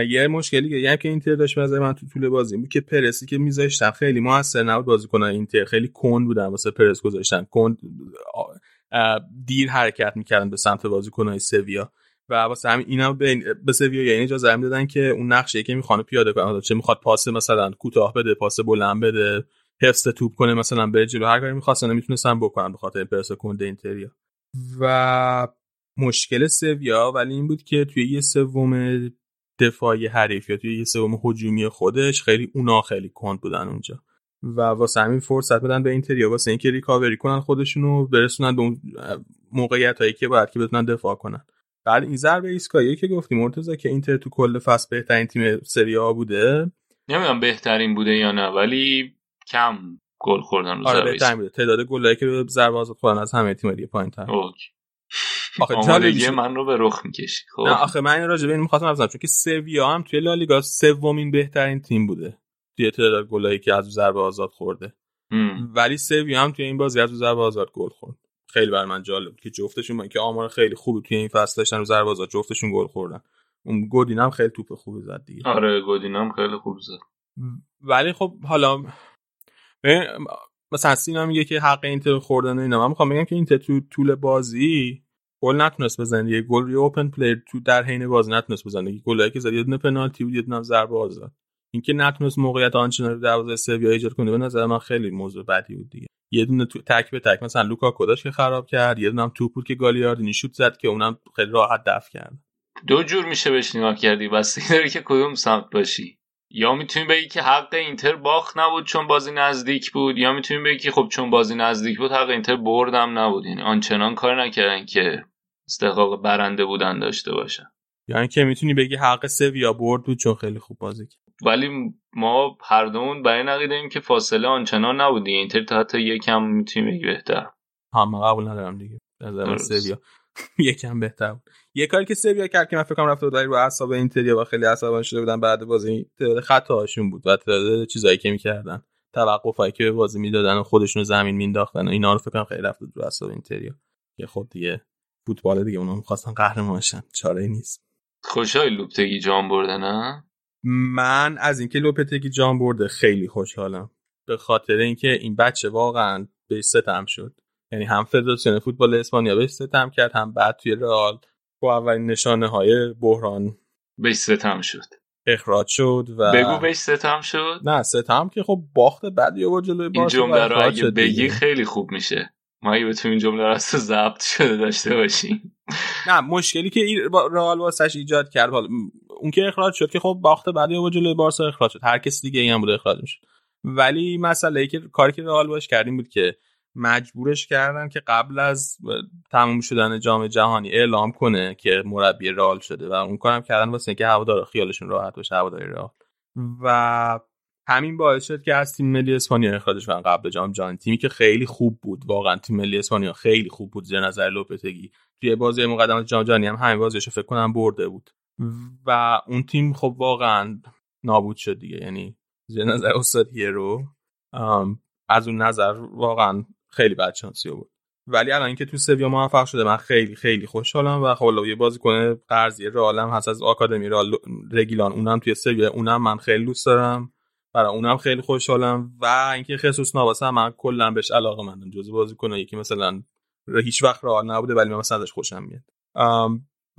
یه مشکلی یعنی که اینتر داشت به من تو طول بازی بود که پرسی که میذاشتن خیلی موثر نبود بازیکنان اینتر. خیلی کند بودن واسه پرس گذاشتن. کند دیر حرکت می‌کردن به سمت بازیکنای سویا. و واسه همین اینا به, سویا یعنی اجازه دادن که اون نقشه که می‌خواد پیاده کنه چه می‌خواد پاس مثلا کوتاه بده پاس بلند بده حفظ توپ کنه مثلا بره جلو. هر کاری می‌خواستن نمی‌تونستن بکنن به خاطر پرس کنده اینتریا. و مشکل سویا ولی این بود که توی یه سوم دفاعی حریف یا توی یه سوم هجومی خودش خیلی اونا خیلی کند بودن اونجا. و واسه همین فرصت بدن به اینتریا. واسه اینکه ریکاوری کنن خودشونو برسونن به اون موقعیت هایی که باید که بتونن دفاع کنن. بعد این ضربه ایسکایی که گفتیم مرتضی که اینتر تو کل فصل بهترین تیم سری آ بوده. نمی‌دونم بهترین بوده یا نه ولی کم گل خوردن رو آره بهترین بوده. تعداد گلایی که به ضربه آزاد خوردن از همه تیم دیگه پایین‌تر. آخه من رو به رخ می‌کشی. خب. نه آخه من راجع به این می‌خواستم بزنم چون که سویا هم توی لالیگا سومین بهترین تیم بوده توی تعداد گلایی که از ضربه آزاد خورده. ولی سویا هم توی این بازی از ضربه آزاد گل خورد. خیلی بر من جالب که جفتشون با اینکه آمار خیلی خوبی توی این فصل داشتن رو جفتشون گل خوردن. اون گودین هم خیلی توپ خوبی زد دیگه. آره گودین هم خیلی خوب زد. ولی خب حالا مثلا سینا میگه که حق اینتر خوردن اینا. من می‌خوام بگم که اینتر تو طول بازی گل نتونست بزنه یه گل open play تو در حین بازی نتونست بزنه یه گلی که زد یه دونه پنالتی بود یه دونه ضربه آزاد اینکه نتونست موقعیت آنچنان رو دروازه سویا ایجاد کنه به نظر من خیلی موضوع بدی بود دیگه. یه دونه تو تک به تک. مثلا لوکاکو داشت که خراب کرد یه دونه هم توپ بود که گالیاردینی شوت زد که اونم خیلی راحت دفع کرد. دو جور میشه بهش نگاه کرد. بستگی داره که کدوم سمت باشی؟ یا می‌تونی بگی که حق اینتر باخت نبود چون بازی نزدیک بود یا می‌تونی بگی که خب چون بازی نزدیک بود حق اینتر بردم نبود. یعنی آنچنان کار نکردن که استحقاق برنده بودن داشته باشن. یعنی که می‌تونی بگی حق سویا برد بود چون خیلی خوب بازی کرد. ولی ما هر دومون برای نقیده که فاصله آنچنان نبودی اینتر تا حتی یکم می‌تونی بگی بهتر. هم قبول ندارم دیگه. نظر سویا یکم بهتر بود. یه کاری که سویا کرد که من فکر کنم رفته بود رو اعصاب اینتریا و خیلی عصبانی شده بودن بعد بازی تعداد خطاهاشون بود و تعداد چیزایی که می‌کردن. توقفایی که به بازی می‌دادن و خودشونو زمین مینداختن و اینا رو فکر کنم خیلی رفته رو اعصاب اینتریا. که خب دیگه فوتبال دیگه اونا می‌خواستن قهرمان شن چاره نیست. خوشحال لوپتگی جام برده نه من از اینکه لوپتگی جام برده خیلی خوشحالم. به خاطر اینکه این بچه واقعا به ستم شد. یعنی هم فدراسیون فوتبال اسپانیا به ستم کرد هم بعد توی رئال با اولین نشانه های بحران به ستم شد. اخراج شد و بگو بهش ستم شد؟ نه ستم که خب باخت بعدی و جلوی این جمله رو اگه بگی خیلی خوب میشه. ما اگه بتونیم این جمله راست ضبط شده داشته باشیم. نه مشکلی که رئال واسش ایجاد کرد حالا اون که اخراج شد که خب باخت بعدی و جلوی بارسا اخراج شد. هر کس دیگه ای هم بود اخراج می‌شد. ولی مسئله ای که کاری که رئال باش کردیم بود که مجبورش کردن که قبل از تموم شدن جام جهانی اعلام کنه که مربی رئال شده و اون کارم کردن واسه اینکه هوادارا خیالشون راحت باشه هواداری رئال. و همین باعث شد که از تیم ملی اسپانیا اخراجش کردن قبل جام جهانی. تیمی که خیلی خوب بود واقعا تیم ملی اسپانیا خیلی خوب بود زیر نظر لوپتگی. توی بازی مقدمات جام جهانی هم همین بازیشو فکر کنم برده بود. و اون تیم خب واقعا نابود شد دیگه. یعنی زیر نظر استاد هیرو از اون نظر واقعا خیلی بد شانسی بود ولی الان اینکه تو سویا موفق شده من خیلی خیلی خوشحالم و خب یه بازیکن قرضی رئالم هست از آکادمی رئال رگیلان. اونم توی سویا اونم من خیلی دوست دارم. برای اونم خیلی خوشحالم و اینکه خصوص نواسه من کلا بهش علاقه مندم جزو بازیکن یکی مثلا هیچ وقت رئال نبوده ولی من مثلا ازش خوشم میاد.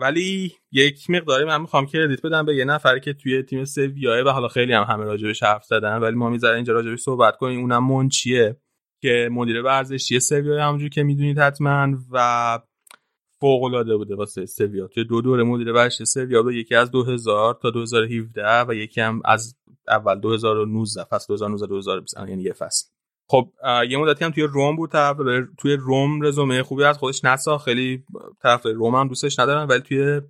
ولی یک مقداری من می‌خوام کردیت بدم به یه نفری که توی تیم سویاه و حالا خیلی هم همه راجبش حرف زدن ولی ما می‌ذاریم اینجا راجبش صحبت کنیم. اونم منچیه که مدیر ورزشی سویا همونجور که می‌دونید حتما و فوق العاده بوده واسه سویا توی دو دوره مدیر ورزشی سویا به یکی از 2000 تا 2017 و یکی هم از اول 2019 فصل 2019 2020 یعنی یه فصل. خب یه مدتی هم توی روم بود طرف توی روم رزومه خوبی از خودش نسا. خیلی طرف روم هم دوستش ندارن ولی توی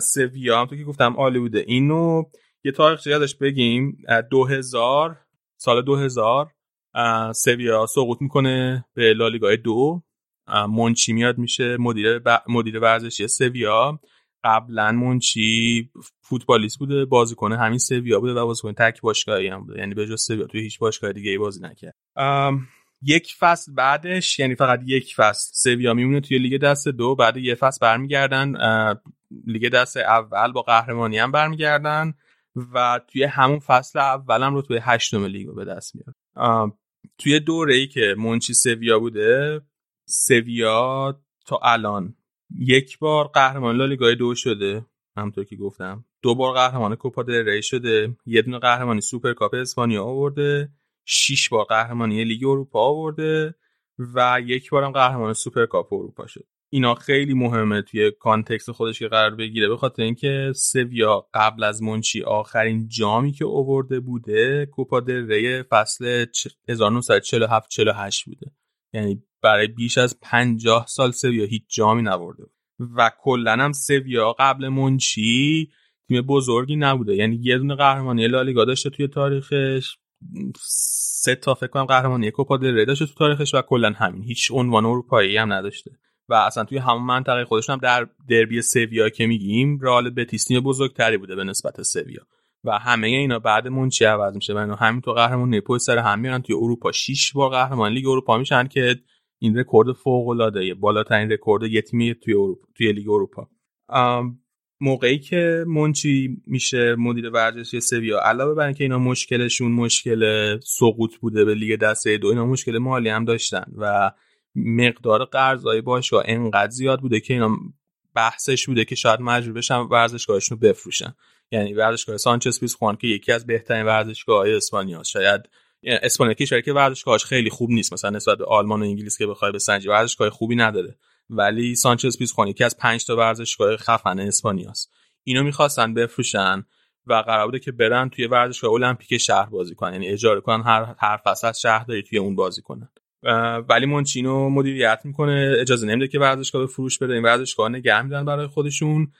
سویا هم تو که گفتم عالی بوده. اینو یه تاریخ یادش بگیم. 2000 سال 2000 سویا سقوط می‌کنه به لالیگای دو. منچی میاد میشه مدیر مدیر ورزشی سویا. قبلا منچی فوتبالیست بوده بازیکن همین سویا بوده و بازیکن تک باشگاهی هم بوده. یعنی به جز سویا توی هیچ باشگاه دیگه ای بازی نکرد. یک فصل بعدش یعنی فقط یک فصل سویا میمونه توی لیگ دست دو بعد یه فصل برمیگردن لیگ دست اول با قهرمانی هم برمیگردن و توی همون فصل اولم رتبه هشتم لیگ به دست میاد توی دوره ای که مونچی سویا بوده سویا تا الان یک بار قهرمان لالیگای دو شده همونطور که گفتم. دو بار قهرمان کوپا دل ری شده یه دونه قهرمانی سوپر اسپانیا آورده شش بار قهرمانی لیگ اروپا آورده و یک بارم قهرمان سوپر کاپ اروپا شد. اینا خیلی مهمه توی context خودش که قرار بگیره به خاطر اینکه سویا قبل از مونچی آخرین جامی که اوورده بوده کوپا دل ری فصل 1947 48 بوده. یعنی برای بیش از 50 سال سویا هیچ جامی نبرده. و کلا هم سویا قبل مونچی تیم بزرگی نبوده. یعنی یه دونه قهرمانی لالیگا داشته توی تاریخش سه تا فکر کنم قهرمانی کوپا دل ری داشته تو تاریخش و کلا همین. هیچ عنوان اروپایی هم نداشته. و اصلا توی همون منطقه خودش هم در دربی سویا که میگیم رئال بتیس تیم بزرگتری بوده به نسبت سویا. و همه اینا بعد مونچی عوض میشه؟ و اینا همین تو قهرمانی پشت سر هم میارن توی اروپا. 6 بار قهرمان لیگ اروپا میشن که این رکورد فوق العاده بالاترین رکورد یه تیمی توی اروپا توی لیگ اروپا. موقعی که منچی میشه مدیر ورزشی سویا علاوه بر اینکه اینا مشکلشون مشکل سقوط بوده به لیگ دسته دو اینا مشکل مالی هم داشتن و مقدار قرضای باشگاه انقدر زیاد بوده که اینا بحثش بوده که شاید مجبور بشن ورزشگاهشون رو بفروشن. یعنی ورزشگاه سانچز پیسخوان که یکی از بهترین ورزشگاه اسپانیا شاید اسپانیا کشوری که ورزشگاهش خیلی خوب نیست مثلا نسبت به آلمان و انگلیس که بخوای بسنجی ورزشگاه خوبی نداره. ولی سانچز پیسخوان یکی از 5 تا ورزشگاه خفن اسپانیاست اینو می‌خواستن بفروشن و قرار بوده که برن توی ورزشگاه المپیک شهر بازی کنن. یعنی اجاره کنن هر هر فصل از شهرداری توی اون بازی کنن. ولی مونچینو مدیریت می‌کنه اجازه نمیده که ورزشگاه به فروش بره این ورزشگاه نگه میدن برای خودشون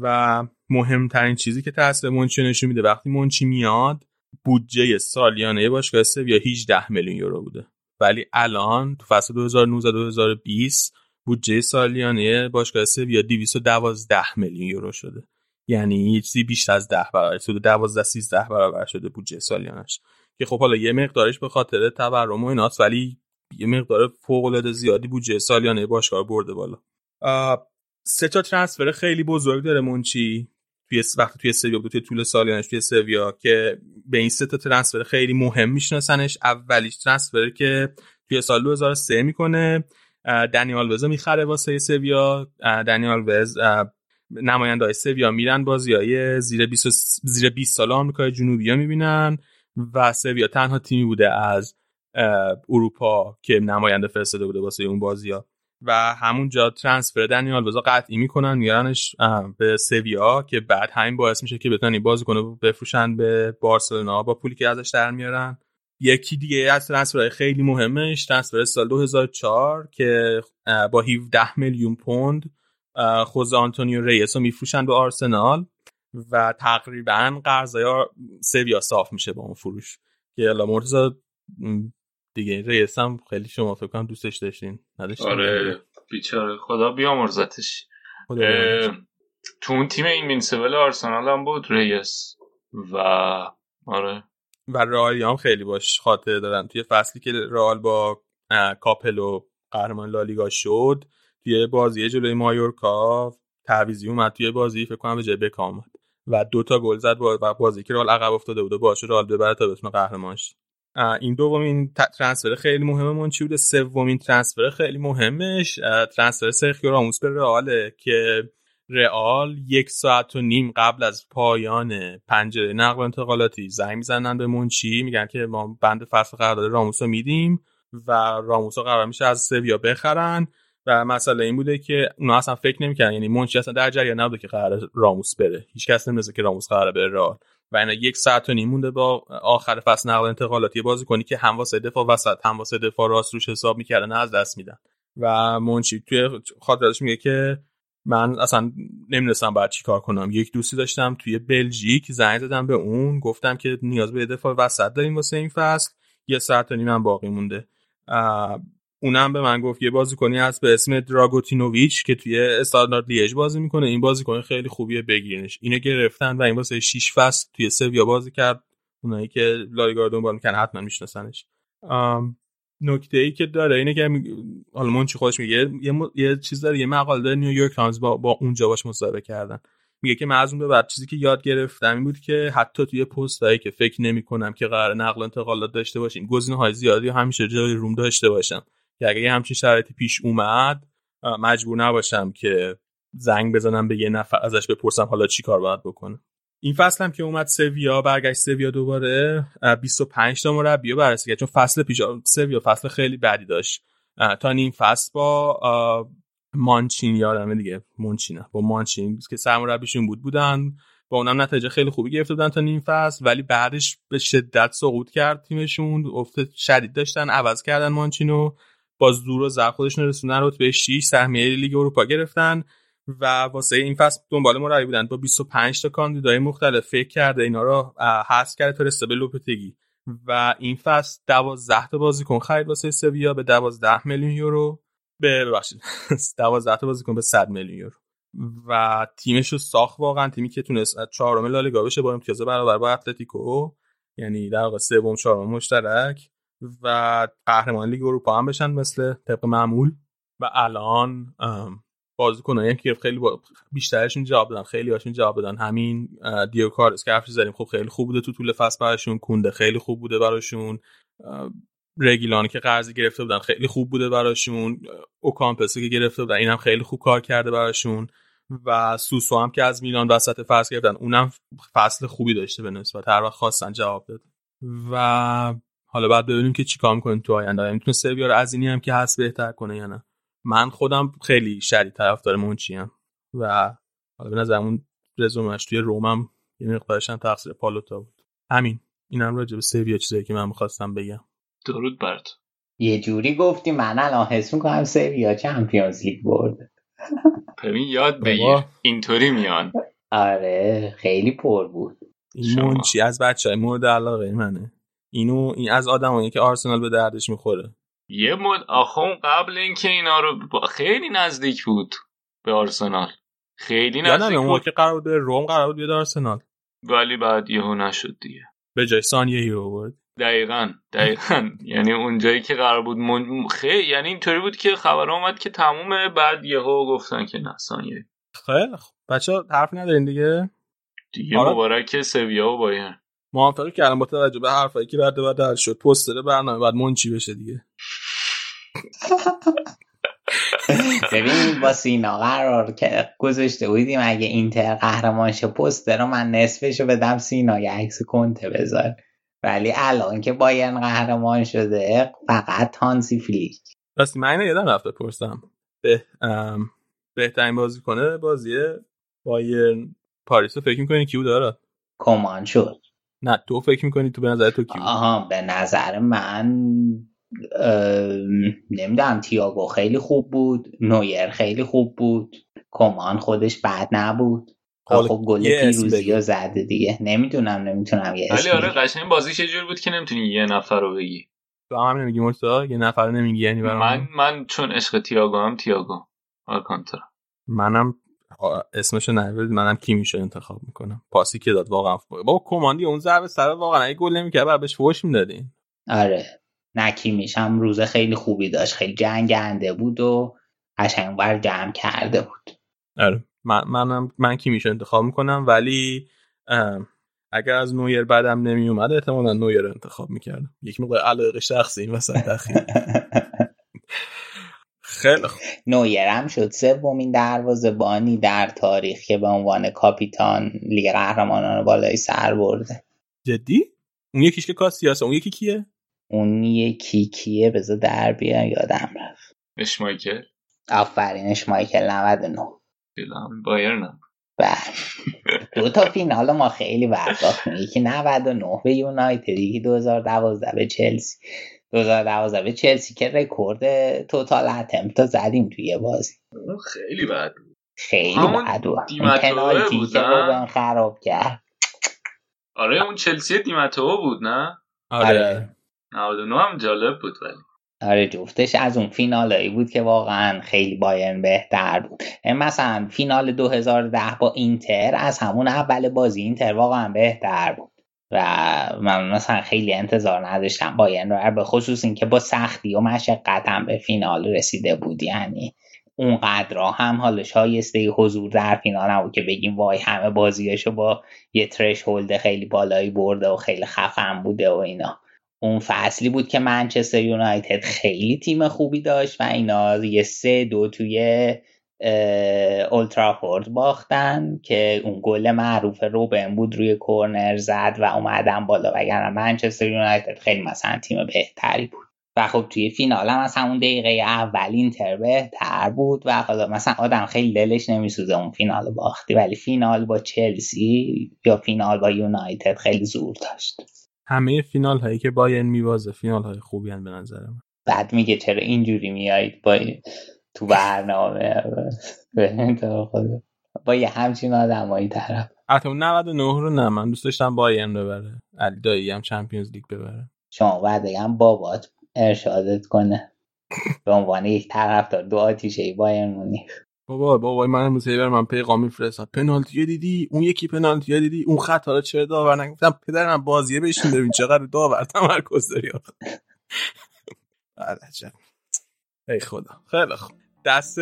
و مهمترین چیزی که تاثیر مونچی نشون میده وقتی مونچی میاد بودجه سالیانه باشگاه سویا 18 میلیون یورو بوده. ولی الان تو فصل 2019 2020 بودجه سالیانه باشگاه سویا 212 میلیون یورو شده. یعنی چیزی بیشتر از 10 برابر شده 12 13 برابر شده بودجه سالیانش. که خب حالا یه مقدارش به خاطر تورم و ایناست ولی یه مقدار فوق العاده زیادی بودجه سالیانه باشگاه برده بالا. سه تا ترنسفر خیلی بزرگ داره مونچی توی وقتی توی سویا بود توی طول سالیانش توی سویا که به این سه تا ترنسفر خیلی مهم میشناسنش. اولیش ترنسفر که توی سال 2003 می‌کنه دنیال وز می‌خره واسه سویا. دنیال وز نماینده سویا میرن بازی های زیر 20 زیر 20 سال آمریکای جنوبی ها می‌بینن و سویا تنها تیمی بوده از اروپا که نماینده فرستاده بوده واسه اون بازی ها و همونجا ترانسفر دنیال وزا قطعی می‌کنن میارنش به سویا که بعد همین باعث میشه که بتونن بازیکنه بفروشن به بارسلونا. با پولی که ازش در میارن. یکی دیگه از transfer های خیلی مهمش transfer سال 2004 که با 17 میلیون پوند خوزه آنتونیو ریس رو میفروشن به آرسنال و تقریبا قرضای سویا صاف میشه با اون فروش. که الا دیگه. ریس هم خیلی شما فکر کنم دوستش داشتین. نداشتین آره. بیچاره. خدا بیامرزتش. تو اون تیم invincible آرسنال هم بود ریس. و آره. و رئال هم خیلی باش خاطره دارن. توی فصلی که رئال با کاپلو قهرمان لالیگا شد توی بازی جلوی مایورکا تعویضی اومد. توی بازی فکر کنم به جای بکام اومد. و دو تا گل زد و بازی که رئال عقب افتاده بود و باعث رئال ببره تا بتونه قهرمان شه این دومین ترنسفر خیلی مهمه چی بوده؟ سومین ترنسفر خیلی مهمش. ترنسفر سرخیو راموس به رئاله که رئال یک ساعت و نیم قبل از پایان پنجره نقل انتقالاتی زنگ می‌زنن به منچی میگن که ما بند فصل قرارداد راموس رو میدیم و راموس رو قرار میشه از سویا بخرن و مسئله این بوده که اونا اصلا فکر نمی‌کنن یعنی منچی اصلا در جریان نبوده که قرار راموس بره. هیچ کس نمی‌دونه که راموس قرار بره رئال. و یک ساعت و نیم مونده با آخر فصل نقل انتقالاتی بازی کنی که هم واسه دفاع وسط هم واسه دفاع راست روش حساب می‌کردن از دست میدن. و منچی توی خاطرش میگه که من اصلا نمی‌دونستم باید چی کار کنم. یک دوستی داشتم توی بلژیک زنگ زدم به اون گفتم که نیاز به دفاع وسط داریم واسه این فصل. یه ساعت و نیم باقی مونده. اونم به من گفت یه بازیکنی هست به اسم دراگوتینوویچ که توی استاندارد لیژ بازی می‌کنه. این بازیکن خیلی خوبیه بگیرنش. اینو گرفتن و این واسه 6 فصل توی سویا بازی کرد. اونایی که لالیگا رو دنبال می‌کنن حتما میشناسنش. نکته ای که داره اینه که حالا منچی خودش میگه؟ یه, یه چیز داره یه مقاله داره نیویورک تایمز با, با اونجا باش مصاحبه کردن. میگه که من از اون به بعد چیزی که یاد گرفتم این بود که حتی توی پستایی که فکر نمی کنم که قرار نقل انتقالات داشته باشیم گزینه های زیادی همیشه جای روم داشته باشم. که اگه همچین شرایطی پیش اومد مجبور نباشم که زنگ بزنم به یه نفر ازش بپرسم حالا چی کار باید بکنم این فصل هم که اومد سویا برگشت سویا دوباره 25 تا مربی بررسی کرد چون فصل پیش سویا فصل خیلی بدی داشت. تا نیم فصل با مانچین یادمه دیگه. مونچینه با مانچین که سرمربیشون بود بودن. با اونم نتیجه خیلی خوبی گرفته بودن تا نیم فصل ولی بعدش به شدت سقوط کرد تیمشون. افت شدید داشتن عوض کردن مانچینو. با زور و زر خودشون رسوندن به 6 سهمیه لیگ اروپا گرفتن و واسه این فصل دنبال مربی بودن. با 25 تا کاندیدای مختلف فکر کرده اینا رو حذف کرده تا رسه به لوپتگی. و این فصل 12 تا بازیکن خرید واسه سویا به 12 میلیون یورو. به ببخشید. 12 تا بازیکن به 100 میلیون یورو. و تیمش رو ساخت واقعا. تیمی که تونست چهارم لالیگا بشه با امتیاز برابر با اتلتیکو. یعنی در واقع سوم چهارم مشترک. و قهرمان لیگ اروپا هم بشن مثل طبق معمول. و الان بازیکنایی که خیلی با... بیشترشون جواب دادن خیلی هاشون جواب دادن. همین دیو کارس که حرفش زدیم خب خیلی خوب بوده تو طول فصل براشون کونده خیلی خوب بوده براشون رگیلان که قرضی گرفته بودن خیلی خوب بوده براشون اوکامپسه که گرفته بودن اینم خیلی خوب کار کرده براشون. و سوسو هم که از میلان وسط فصل گرفتن اونم فصل خوبی داشته به نسبت هر وقت خواستن جواب داد و حالا بعد ببینیم که چیکار می‌کنیم تو آینده. می‌تونه سرویا رو از اینی هم که هست بهتر کنه یا نه. من خودم خیلی شدید طرفدار مونچی و حالا به نظرمون رزومش توی رومم یه مقدارش هم تقصیر پالوتا بود. همین. اینم راجع به سویا چیزایی که من می‌خواستم بگم. درود برد یه جوری گفتی من الان حس می‌کنم سویا چمپیونز لیگ برد ببین یاد بگیر. اینطوری میان. آره خیلی پر بود. این مونچی از بچه های مورد علاقه منه. اینو این از آدمایی که آرسنال به دردش می‌خوره. یه مد آخه قبل اینکه اینا رو خیلی نزدیک بود به آرسنال. خیلی نزدیک بود. که قرار بود روم قرار بود بیاد آرسنال. ولی بعد یهو نشد دیگه. به جای سانیه هیرو بود دقیقا دقیقا. یعنی اونجایی که قرار بود من... خیلی یعنی اینطوری بود که خبر اومد که تمومه بعد یهو گفتن که نه ثانیه خیلی خب بچه حرف ندارین دیگه؟ دیگه آره. مبارک سویا و موافقی کردم با توجه به حرفایی که رد بعد شد. پستر برنامه بعد منچی بشه دیگه. ببین با سینا قرار که گذاشته بودیم اگه اینتر قهرمان شه پستر رو من نصفشو بدم سینا یه عکس کنته بذار. ولی الان که بایرن قهرمان شده فقط تانسی فلیک. راستی من یادم رفته بپرسم. به بهترین بازیکن بازی بایرن پاریس رو فکر می‌کنی؟ کیو داره کومان شد. نه تو فکر می‌کنی تو به نظر تو کیو؟ آها به نظر من نمی‌دونم تیاگو خیلی خوب بود نویر خیلی خوب بود کومان خودش بد نبود. خب گل پیروزی رو زده دیگه. نمی‌دونم نمی‌تونم یه ولی آره قشنگ بازیش یه جور بود که نمی‌تونی یه نفر رو بگی؟ تو هم نمیگی مرتا یه نفر نمیگی یعنی من من چون عشق تییاگو هم تییاگو آلکانترا منم اسمشو نبرید منم کیمیشو انتخاب می‌کنم. پاسی که داد واقعا بابا کماندی اون ضربه سر واقعا اگه گل نمی‌کرد بعد بهش فوش می‌دادین. آره. نکی میشم روز خیلی خوبی داشت. خیلی جنگنده بود و قشنگ بر جمع کرده بود. آره. من منم من کی میشه انتخاب می‌کنم ولی اگر از نویر بعدم نمی اومد احتمالا نویر انتخاب می‌کردم. یک مقدار علاقه شخصی این وسط خیلی خوب. نویرم شد. سومین بانی در تاریخ که به عنوان کاپیتان لیگ قهرمانان بالای سر برده. جدی؟ اون یکیش که کاسیاسه اون یکی کیه؟ اون یکی کیه؟ بذار در بیا یادم رفت. اشمایکل آفرین اشمایکل 99 بایرن بله. دو تا فینال ما خیلی بد باختیم یکی 99 به یونایتد یکی 2012 به چلسی. 2012 به چلسی که رکورد total attempt زدیم توی بازی. خیلی بد بود. خیلی بد بود. پنالتی که روبن خراب کرد. آره اون چلسی دی‌متئو بود نه؟ آره. 99 هم جالب بود ولی. آره جفتش از اون فینالایی بود که واقعا خیلی بایرن بهتر بود. مثلا فینال 2010 با اینتر از همون اول بازی اینتر واقعا بهتر بود. و من مثلا خیلی انتظار نداشتم بایرن رو به خصوص اینکه با سختی و مشقت هم به فینال رسیده بود. یعنی اونقدر هم حالا شایسته حضور در فینال نبود که بگیم وای همه بازیاشو با یه ترش هولد خیلی بالایی برده و خیلی خفن بوده و اینا. اون فصلی بود که منچستر یونایتد خیلی تیم خوبی داشت و اینا یه سه دو توی اولترافورد باختن که اون گل معروف روبن بود روی کورنر زد و اومدن بالا. وگرنه منچستر یونایتد خیلی مثلا تیم بهتری بود. و خب توی فینال هم از همون دقیقه اول اینتر بهتر بود و حالا مثلا آدم خیلی دلش نمیسوزه اون فینال باختی. ولی فینال با چلسی یا فینال با یونایتد خیلی زور داشت. همه فینال هایی که باین میوازه فینال های خوبی هن به نظر من. بعد میگه چرا اینجوری میایید با تو برنامه. با یه همچین آدمایی طرف. حتی 99 رو نه من دوست داشتم باین ببره. علی دایی هم چمپیونز لیگ ببره. شما بعد بگم بابات ارشادت کنه. به عنوان یک طرفدار دو آتیشه باین مونیخ. بابا بابا من امروز بر من پیغام میفرستم پنالتی دیدی؟ اون یکی پنالتی دیدی؟ اون خط حالا چرا داور نگفتم پدرم بازیه بشین ببین چقدر داور تمرکز داری. عجب. ای خدا. خیلی خوب. دست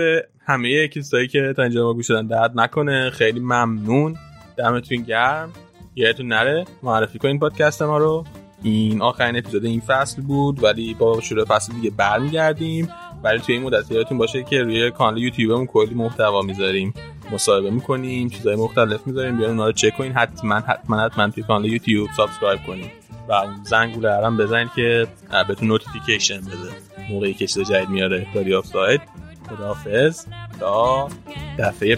همه کسایی که تا اینجا ما گوش دادن درد نکنه. خیلی ممنون. دمتون گرم. یادتون نره معرفی کنین پادکست ما رو. این آخرین اپیزود این فصل بود ولی با شروع فصل دیگه برمیگردیم. ولی توی این مدت یادتون باشه که روی کانال یوتیوبمون کلی محتوا می‌ذاریم. مصاحبه می‌کنیم چیزای مختلف می‌ذاریم. بیان اونا رو چک کنین. حتما حتما حتما توی کانال یوتیوب subscribe کنین. و زنگوله هم بزنید که بهتون notification بده. موقعی که چیز جدید میاره. داری آف Rodolph is the Duffy